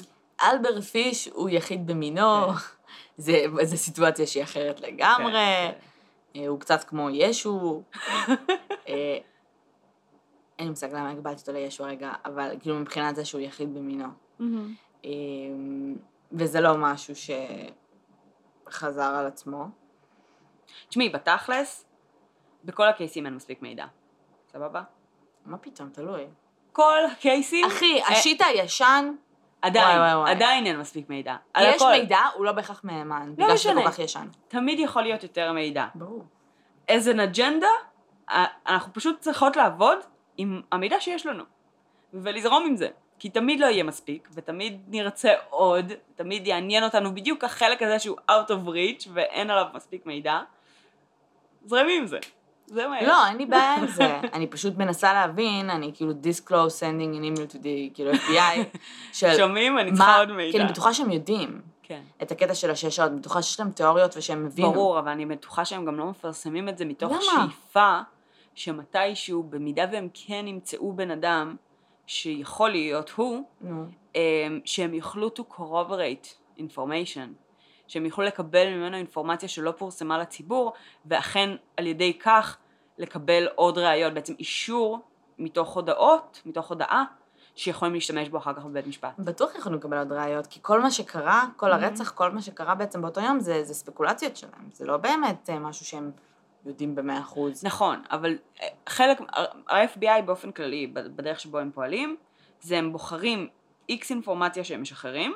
אלבר פיש הוא יחיד במינו, כן. (laughs) זה, זה סיטואציה שהיא אחרת לגמרי, כן, הוא קצת כמו ישו. (laughs) אין לי מושג למה הגבלתי אותו לישו הרגע, אבל כאילו מבחינת זה שהוא יחיד במינו. אה, וזה לא משהו שחזר על עצמו. תשמעי, בתכלס, בכל הקייסים אין מספיק מידע. סבבה? מה פתאום, תלוי. כל הקייסים, אחי, אה, השיט הישן, עדיין, וואי, וואי, וואי. עדיין אין מספיק מידע. יש הכל. מידע, הוא לא בהכרח מהימן, בגלל שזה משנה. כל כך ישן. תמיד יכול להיות יותר מידע. ברור. as an agenda, אה, אנחנו פשוט צריכות לעבוד עם המידע שיש לנו, ולזרום עם זה. כי תמיד לא יהיה מספיק, ותמיד נרצה עוד, תמיד יעניין אותנו בדיוק החלק הזה שהוא out of reach, ואין עליו מספיק מידע. זרמי עם זה. זה מה יש. לא, אין לי בעיה עם זה. (laughs) אני פשוט מנסה להבין, אני כאילו disclose sending an email to the, כאילו FBI, של (laughs) שומעים? אני צריכה עוד מידע. כי אני בטוחה שהם יודעים כן. את הקטע של השש שעות, בטוחה שיש להם תיאוריות ושהם הבינו. ברור, אבל אני בטוחה שהם גם לא מפרסמים את זה מתוך למה? שאיפה שמתישהו, במידה והם כן ימצאו בן אדם שיכול להיות הוא, um, שהם יוכלו to corroborate information, שהם יוכלו לקבל ממנו אינפורמציה שלא פורסמה לציבור, ואכן על ידי כך לקבל עוד ראיות, בעצם אישור מתוך הודעות, מתוך הודעה, שיכולים להשתמש בו אחר כך בבית משפט. בטוח יכולים לקבל עוד ראיות, כי כל מה שקרה, כל הרצח, כל מה שקרה בעצם באותו יום, זה, זה ספקולציות שלהם. זה לא באמת אה, משהו שהם יודעים במאה אחוז. נכון, אבל אה, חלק, ה-FBI באופן כללי, בדרך שבו הם פועלים, זה הם בוחרים איקס אינפורמציה שהם משחררים,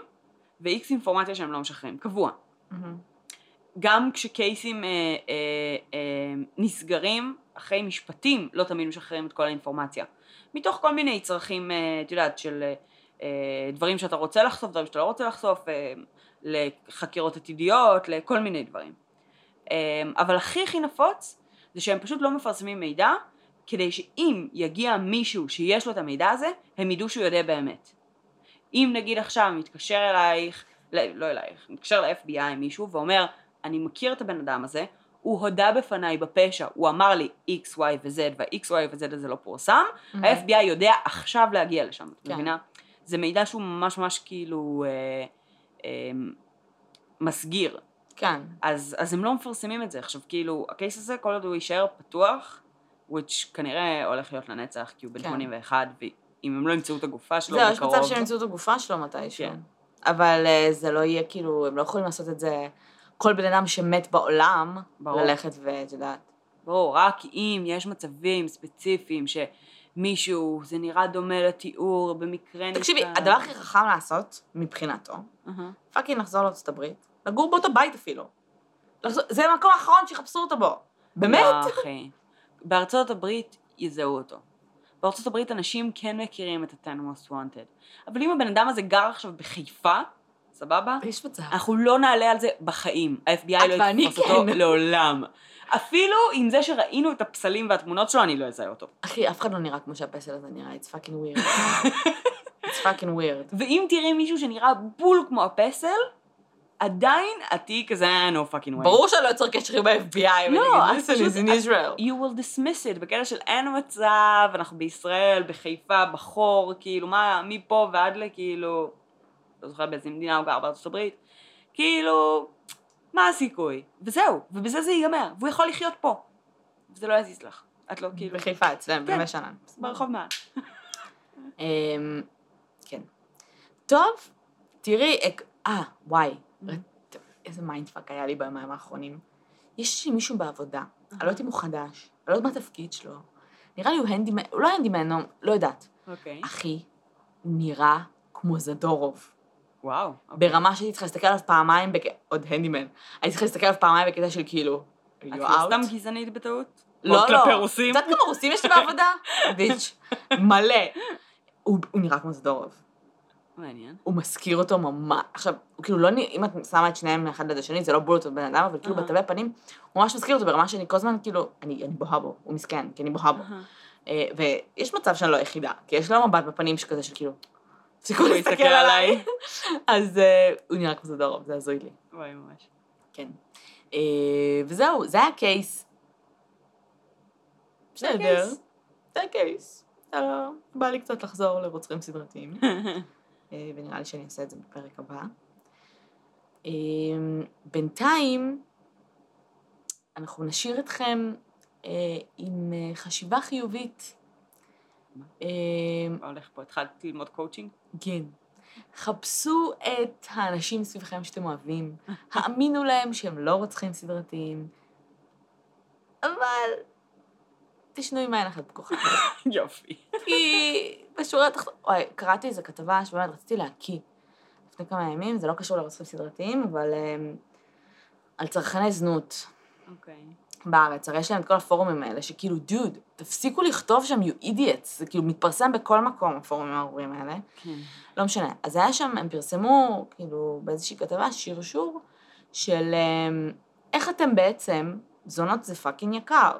ו-X אינפורמציה שהם לא משחררים, קבוע. מהמם. גם כשקייסים אה, אה, אה, נסגרים, אחרי משפטים לא תמיד משחררים את כל האינפורמציה. מתוך כל מיני צרכים, אה, את יודעת, של אה, אה, דברים שאתה רוצה לחשוף, דברים שאתה לא רוצה לחשוף, אה, לחקירות עתידיות, לכל מיני דברים. אה, אבל הכי הכי נפוץ זה שהם פשוט לא מפרסמים מידע, כדי שאם יגיע מישהו שיש לו את המידע הזה, הם ידעו שהוא יודע באמת. אם נגיד עכשיו מתקשר אלייך, לא, לא אלייך, מתקשר ל-FBI מישהו ואומר, אני מכיר את הבן אדם הזה, הוא הודה בפניי בפשע, הוא אמר לי x, y ו-z, וה-x, y ו-z הזה לא פורסם, ה-FBI יודע עכשיו להגיע לשם, את כן. מבינה? זה מידע שהוא ממש ממש כאילו אה, אה, מסגיר, כן. אז, אז הם לא מפרסמים את זה. עכשיו כאילו, הקייס הזה, כל עוד הוא יישאר פתוח, which כנראה הולך להיות לנצח, כי הוא בן כן. 81, ואם הם לא ימצאו את הגופה שלו זהו, יש בקרוב... מצב שהם ימצאו את הגופה שלו מתישהו. כן. אבל אה, זה לא יהיה כאילו, הם לא יכולים לעשות את זה, כל בן אדם שמת בעולם, ברור. ללכת ואת יודעת. ברור, רק אם יש מצבים ספציפיים שמישהו, זה נראה דומה לתיאור, במקרה נתקע... תקשיבי, הדבר הכי חכם לעשות, מבחינתו. fucking לחזור לארצות הברית, לגור באותו בית אפילו. זה המקום האחרון שיחפשו אותו בו. באמת? לא, אחי. בארצות הברית יזהו אותו. בארצות הברית אנשים כן מכירים את ה-10 most wanted. אבל אם הבן אדם הזה גר עכשיו בחיפה, סבבה? יש מצב. אנחנו לא נעלה על זה בחיים. ה-FBI לא יתפוס אותו כן. לעולם. אפילו עם זה שראינו את הפסלים והתמונות שלו, אני לא אזהה אותו. אחי, אף אחד לא נראה כמו שהפסל הזה נראה, it's fucking weird. (laughs) it's fucking weird. ואם תראי מישהו שנראה בול כמו הפסל, עדיין תהיי כזה, "אה, no fucking way. ברור שאני לא יוצר קשר עם ה-FBI, לא, את פשוט- you will dismiss it, בקטע של אין מצב, אנחנו בישראל, בחיפה, בחור, כאילו, מה, מפה ועד לכאילו, לא זוכרת באיזה מדינה הוא גר בארצות הברית, כאילו, מה הסיכוי? וזהו, ובזה זה ייגמר, והוא יכול לחיות פה. וזה לא יזיז לך. את לא כאילו, בחיפה אצלם, כן. שאנן. ברחוב מעל. אמ, כן. טוב, תראי, אה, וואי, איזה mindfuck היה לי ביומיים האחרונים. יש לי מישהו בעבודה, אני לא יודעת אם הוא חדש, אני לא יודעת מה התפקיד שלו. נראה לי הוא הנדימן, הוא לא הנדימן, לא- לא יודעת. אוקיי. אחי, נראה כמו זדורוב. וואו. אוקיי. ברמה שהייתי צריכה להסתכל עליו פעמיים. עוד הנדימן. הייתי צריכה להסתכל עליו פעמיים בקטע של כאילו, את you לא out? סתם גזענית בטעות? לא, לא. כלפי רוסים? את יודעת כמה רוסים יש לי בעבודה? (laughs) bitch, מלא. הוא נראה כמו זדורוב. מעניין. הוא מזכיר אותו ממש, עכשיו, הוא כאילו לא אם את שמה את שניהם אחד ליד השני, זה לא בול אותו בן אדם, אבל כאילו אהה. בתווי פנים, הוא ממש מזכיר אותו ברמה שאני כל הזמן, כאילו, אני, אני בוהה בו, הוא מסכן, כי אני בוהה בו. אהה. אה, ויש מצב שאני לא היחידה, כי יש לו מבט בפנים שכזה של כאילו, תפסיקו להסתכל עליי. (laughs) אז אה, הוא נראה כמו זדורוב, זה הזוי לי. וואי, ממש. כן. אה, וזהו, זה הקייס. בסדר. ה case. זה ה case. בא לי קצת לחזור לרוצחים סדרתיים. (laughs) אה, ונראה לי שאני אעשה את זה בפרק הבא. אה, בינתיים, אנחנו נשאיר אתכם אה, עם אה, חשיבה חיובית. אה, מה הולך פה? התחלת ללמוד קואוצ'ינג? כן. חפשו את האנשים סביבכם שאתם אוהבים, האמינו להם שהם לא רוצחים סדרתיים, אבל תשנו עם עין אחת פקוחה. יופי. כי בשורה התחתונה, וואי, קראתי איזו כתבה שבאמת רציתי להקיא לפני כמה ימים, זה לא קשור לרוצחים סדרתיים, אבל um, על צרכני זנות אוקיי. בארץ, הרי יש להם את כל הפורומים האלה, שכאילו, דוד, תפסיקו לכתוב שם you idiots, זה כאילו מתפרסם בכל מקום, הפורומים הארורים האלה. כן. לא משנה. אז היה שם, הם פרסמו, כאילו, באיזושהי כתבה, שרשור של אמ, איך אתם בעצם, זונות זה fucking יקר.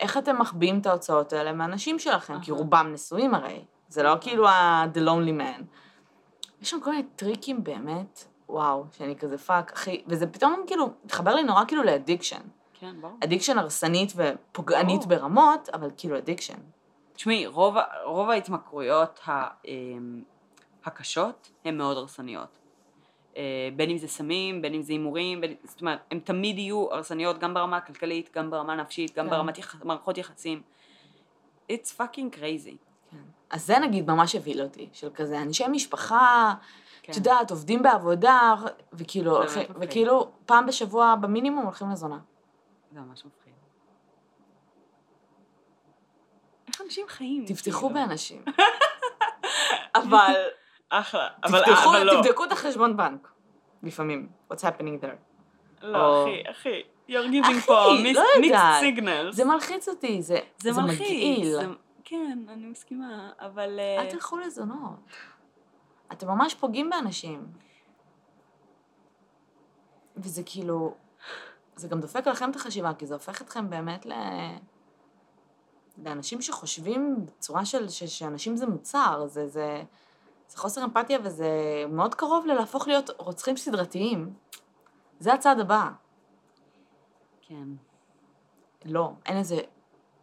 איך אתם מחביאים את ההוצאות האלה מהנשים שלכם, כי. רובם נשואים הרי. זה לא נכון. כאילו ה-the lonely man. יש שם כל מיני טריקים באמת, וואו, שאני כזה fuck, אחי, וזה פתאום כאילו, התחבר לי נורא כאילו ל addiction. כן, ברור. addiction הרסנית ופוגענית ברור. ברמות, אבל כאילו addiction. תשמעי, רוב, רוב ההתמכרויות ה, אמ, הקשות הן מאוד הרסניות. אה, בין אם זה סמים, בין אם זה הימורים, בין- זאת אומרת, הן תמיד יהיו הרסניות גם ברמה הכלכלית, גם ברמה הנפשית, גם כן. ברמת יח... מערכות יחסים. It's fucking crazy. כן. אז זה נגיד ממש הבהיל אותי, של כזה אנשי משפחה, כן. את יודעת, עובדים בעבודה, וכאילו, הולכים-. וכאילו פעם בשבוע במינימום הולכים לזונה. זה ממש מפחיד. איך אנשים חיים? תפתחו כאילו? באנשים. (laughs) אבל אחלה. אבל תבדקו, אבל לא. תבדקו את החשבון בנק. לפעמים. What's happening there. לא, או- אחי, אחי. You're giving אחי, פה לא יודעת. mixed signals. זה מלחיץ אותי, זה, זה זה מלחיץ. מגעיל. זה- כן, אני מסכימה, אבל... אה, אל תלכו לזונות. אתם ממש פוגעים באנשים. וזה כאילו, זה גם דופק לכם את החשיבה, כי זה הופך אתכם באמת ל... לאנשים שחושבים בצורה של ש... שאנשים זה מוצר, זה, זה, זה חוסר אמפתיה וזה מאוד קרוב ללהפוך להיות רוצחים סדרתיים. זה הצעד הבא. כן. לא, אין לזה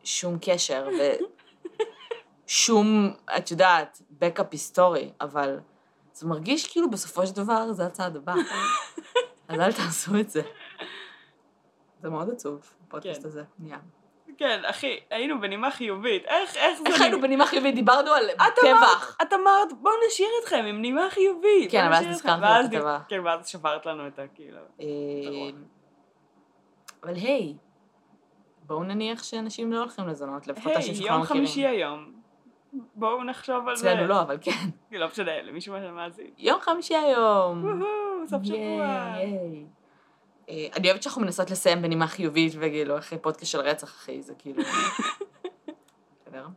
שום קשר ושום, את יודעת, בקאפ היסטורי, אבל זה מרגיש כאילו בסופו של דבר זה הצעד הבא. אז אל תעשו את זה. זה מאוד עצוב, הפודקאסט כן. הזה. נהיה. כן, אחי, היינו בנימה חיובית. איך, איך זה... איך היינו בנימה חיובית? דיברנו על טבח. את אמרת, בואו נשאיר אתכם עם נימה חיובית. כן, אבל אז נשאיר אתכם." הזכרת את הטבח. כן, ואז שברת לנו את ה... כאילו... אה, אבל היי, בואו נניח שאנשים לא הולכים לזונות, לפחות היי, אנשים שאנחנו לא יום מכירים. חמישי היום. בואו נחשוב על זה. אצלנו לא, אבל כן. (laughs) לא משנה, למישהו מאזין. יום חמישי היום. סוף שבוע. אה, אני אוהבת שאנחנו מנסות לסיים בנימה חיובית, וכאילו, אחרי פודקאסט של רצח, אחי, זה כאילו... (laughs) בסדר.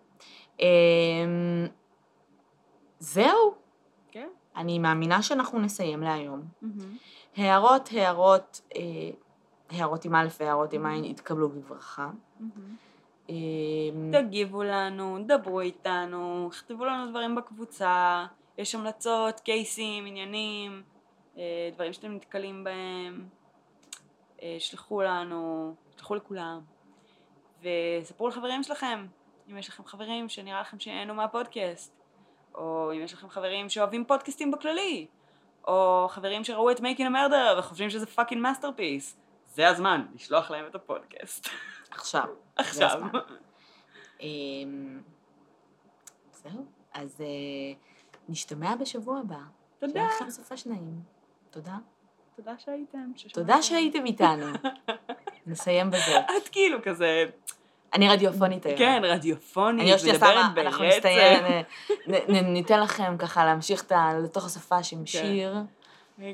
אמ, זהו, כן. אני מאמינה שאנחנו נסיים להיום. הערות, הערות, אה, הערות עם א' והערות עם עין יתקבלו בברכה. אמ, תגיבו לנו, דברו איתנו, כתבו לנו דברים בקבוצה, יש המלצות, קייסים, עניינים, אה, דברים שאתם נתקלים בהם, שלחו לנו, שלחו לכולם, וספרו לחברים שלכם, אם יש לכם חברים שנראה לכם שנהנו מהפודקאסט, או אם יש לכם חברים שאוהבים פודקאסטים בכללי, או חברים שראו את Making a Murderer וחושבים שזה fucking masterpiece, זה הזמן לשלוח להם את הפודקאסט. עכשיו. (laughs) עכשיו. אמ, זהו, אז אה, נשתמע בשבוע הבא. תודה. שיהיה לכם סופש נעים. תודה. תודה שהייתם. תודה שהייתם איתנו. (laughs) נסיים בזה. את כאילו כזה, אני רדיופונית היום. כן, רדיופונית, מדברת ברצף. אנחנו נסתיים, (laughs) ניתן לכם ככה להמשיך את ה- לתוך השפה כן. עם שיר.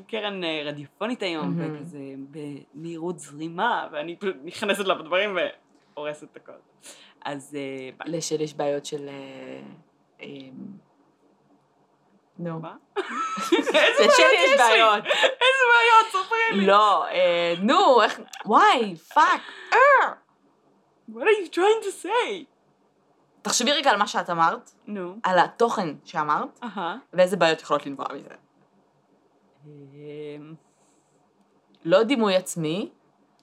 קרן אה, רדיופונית היום. וכזה במהירות זרימה, ואני פשוט נכנסת לה בדברים והורסת את הכל. אז אה. לשל יש בעיות של... אה, נו. מה? (laughs) איזה יש בעיות בעיות. איזה בעיות, ספרי לי. לא, אה, נו, איך... וואי, fuck. What are you trying to say? תחשבי רגע על מה שאת אמרת, נו. על התוכן שאמרת. ואיזה בעיות יכולות לנבוע מזה. אמ, לא דימוי עצמי,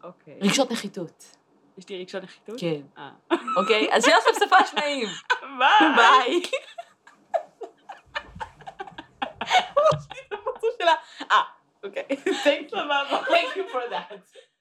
אוקיי. רגשות נחיתות. יש לי רגשות נחיתות? כן. אה. אוקיי? אז שיהיה לכם סופש נעים. (laughs) ביי. ביי. אה, אוקיי. Thank you. סבבה. Thank you for that.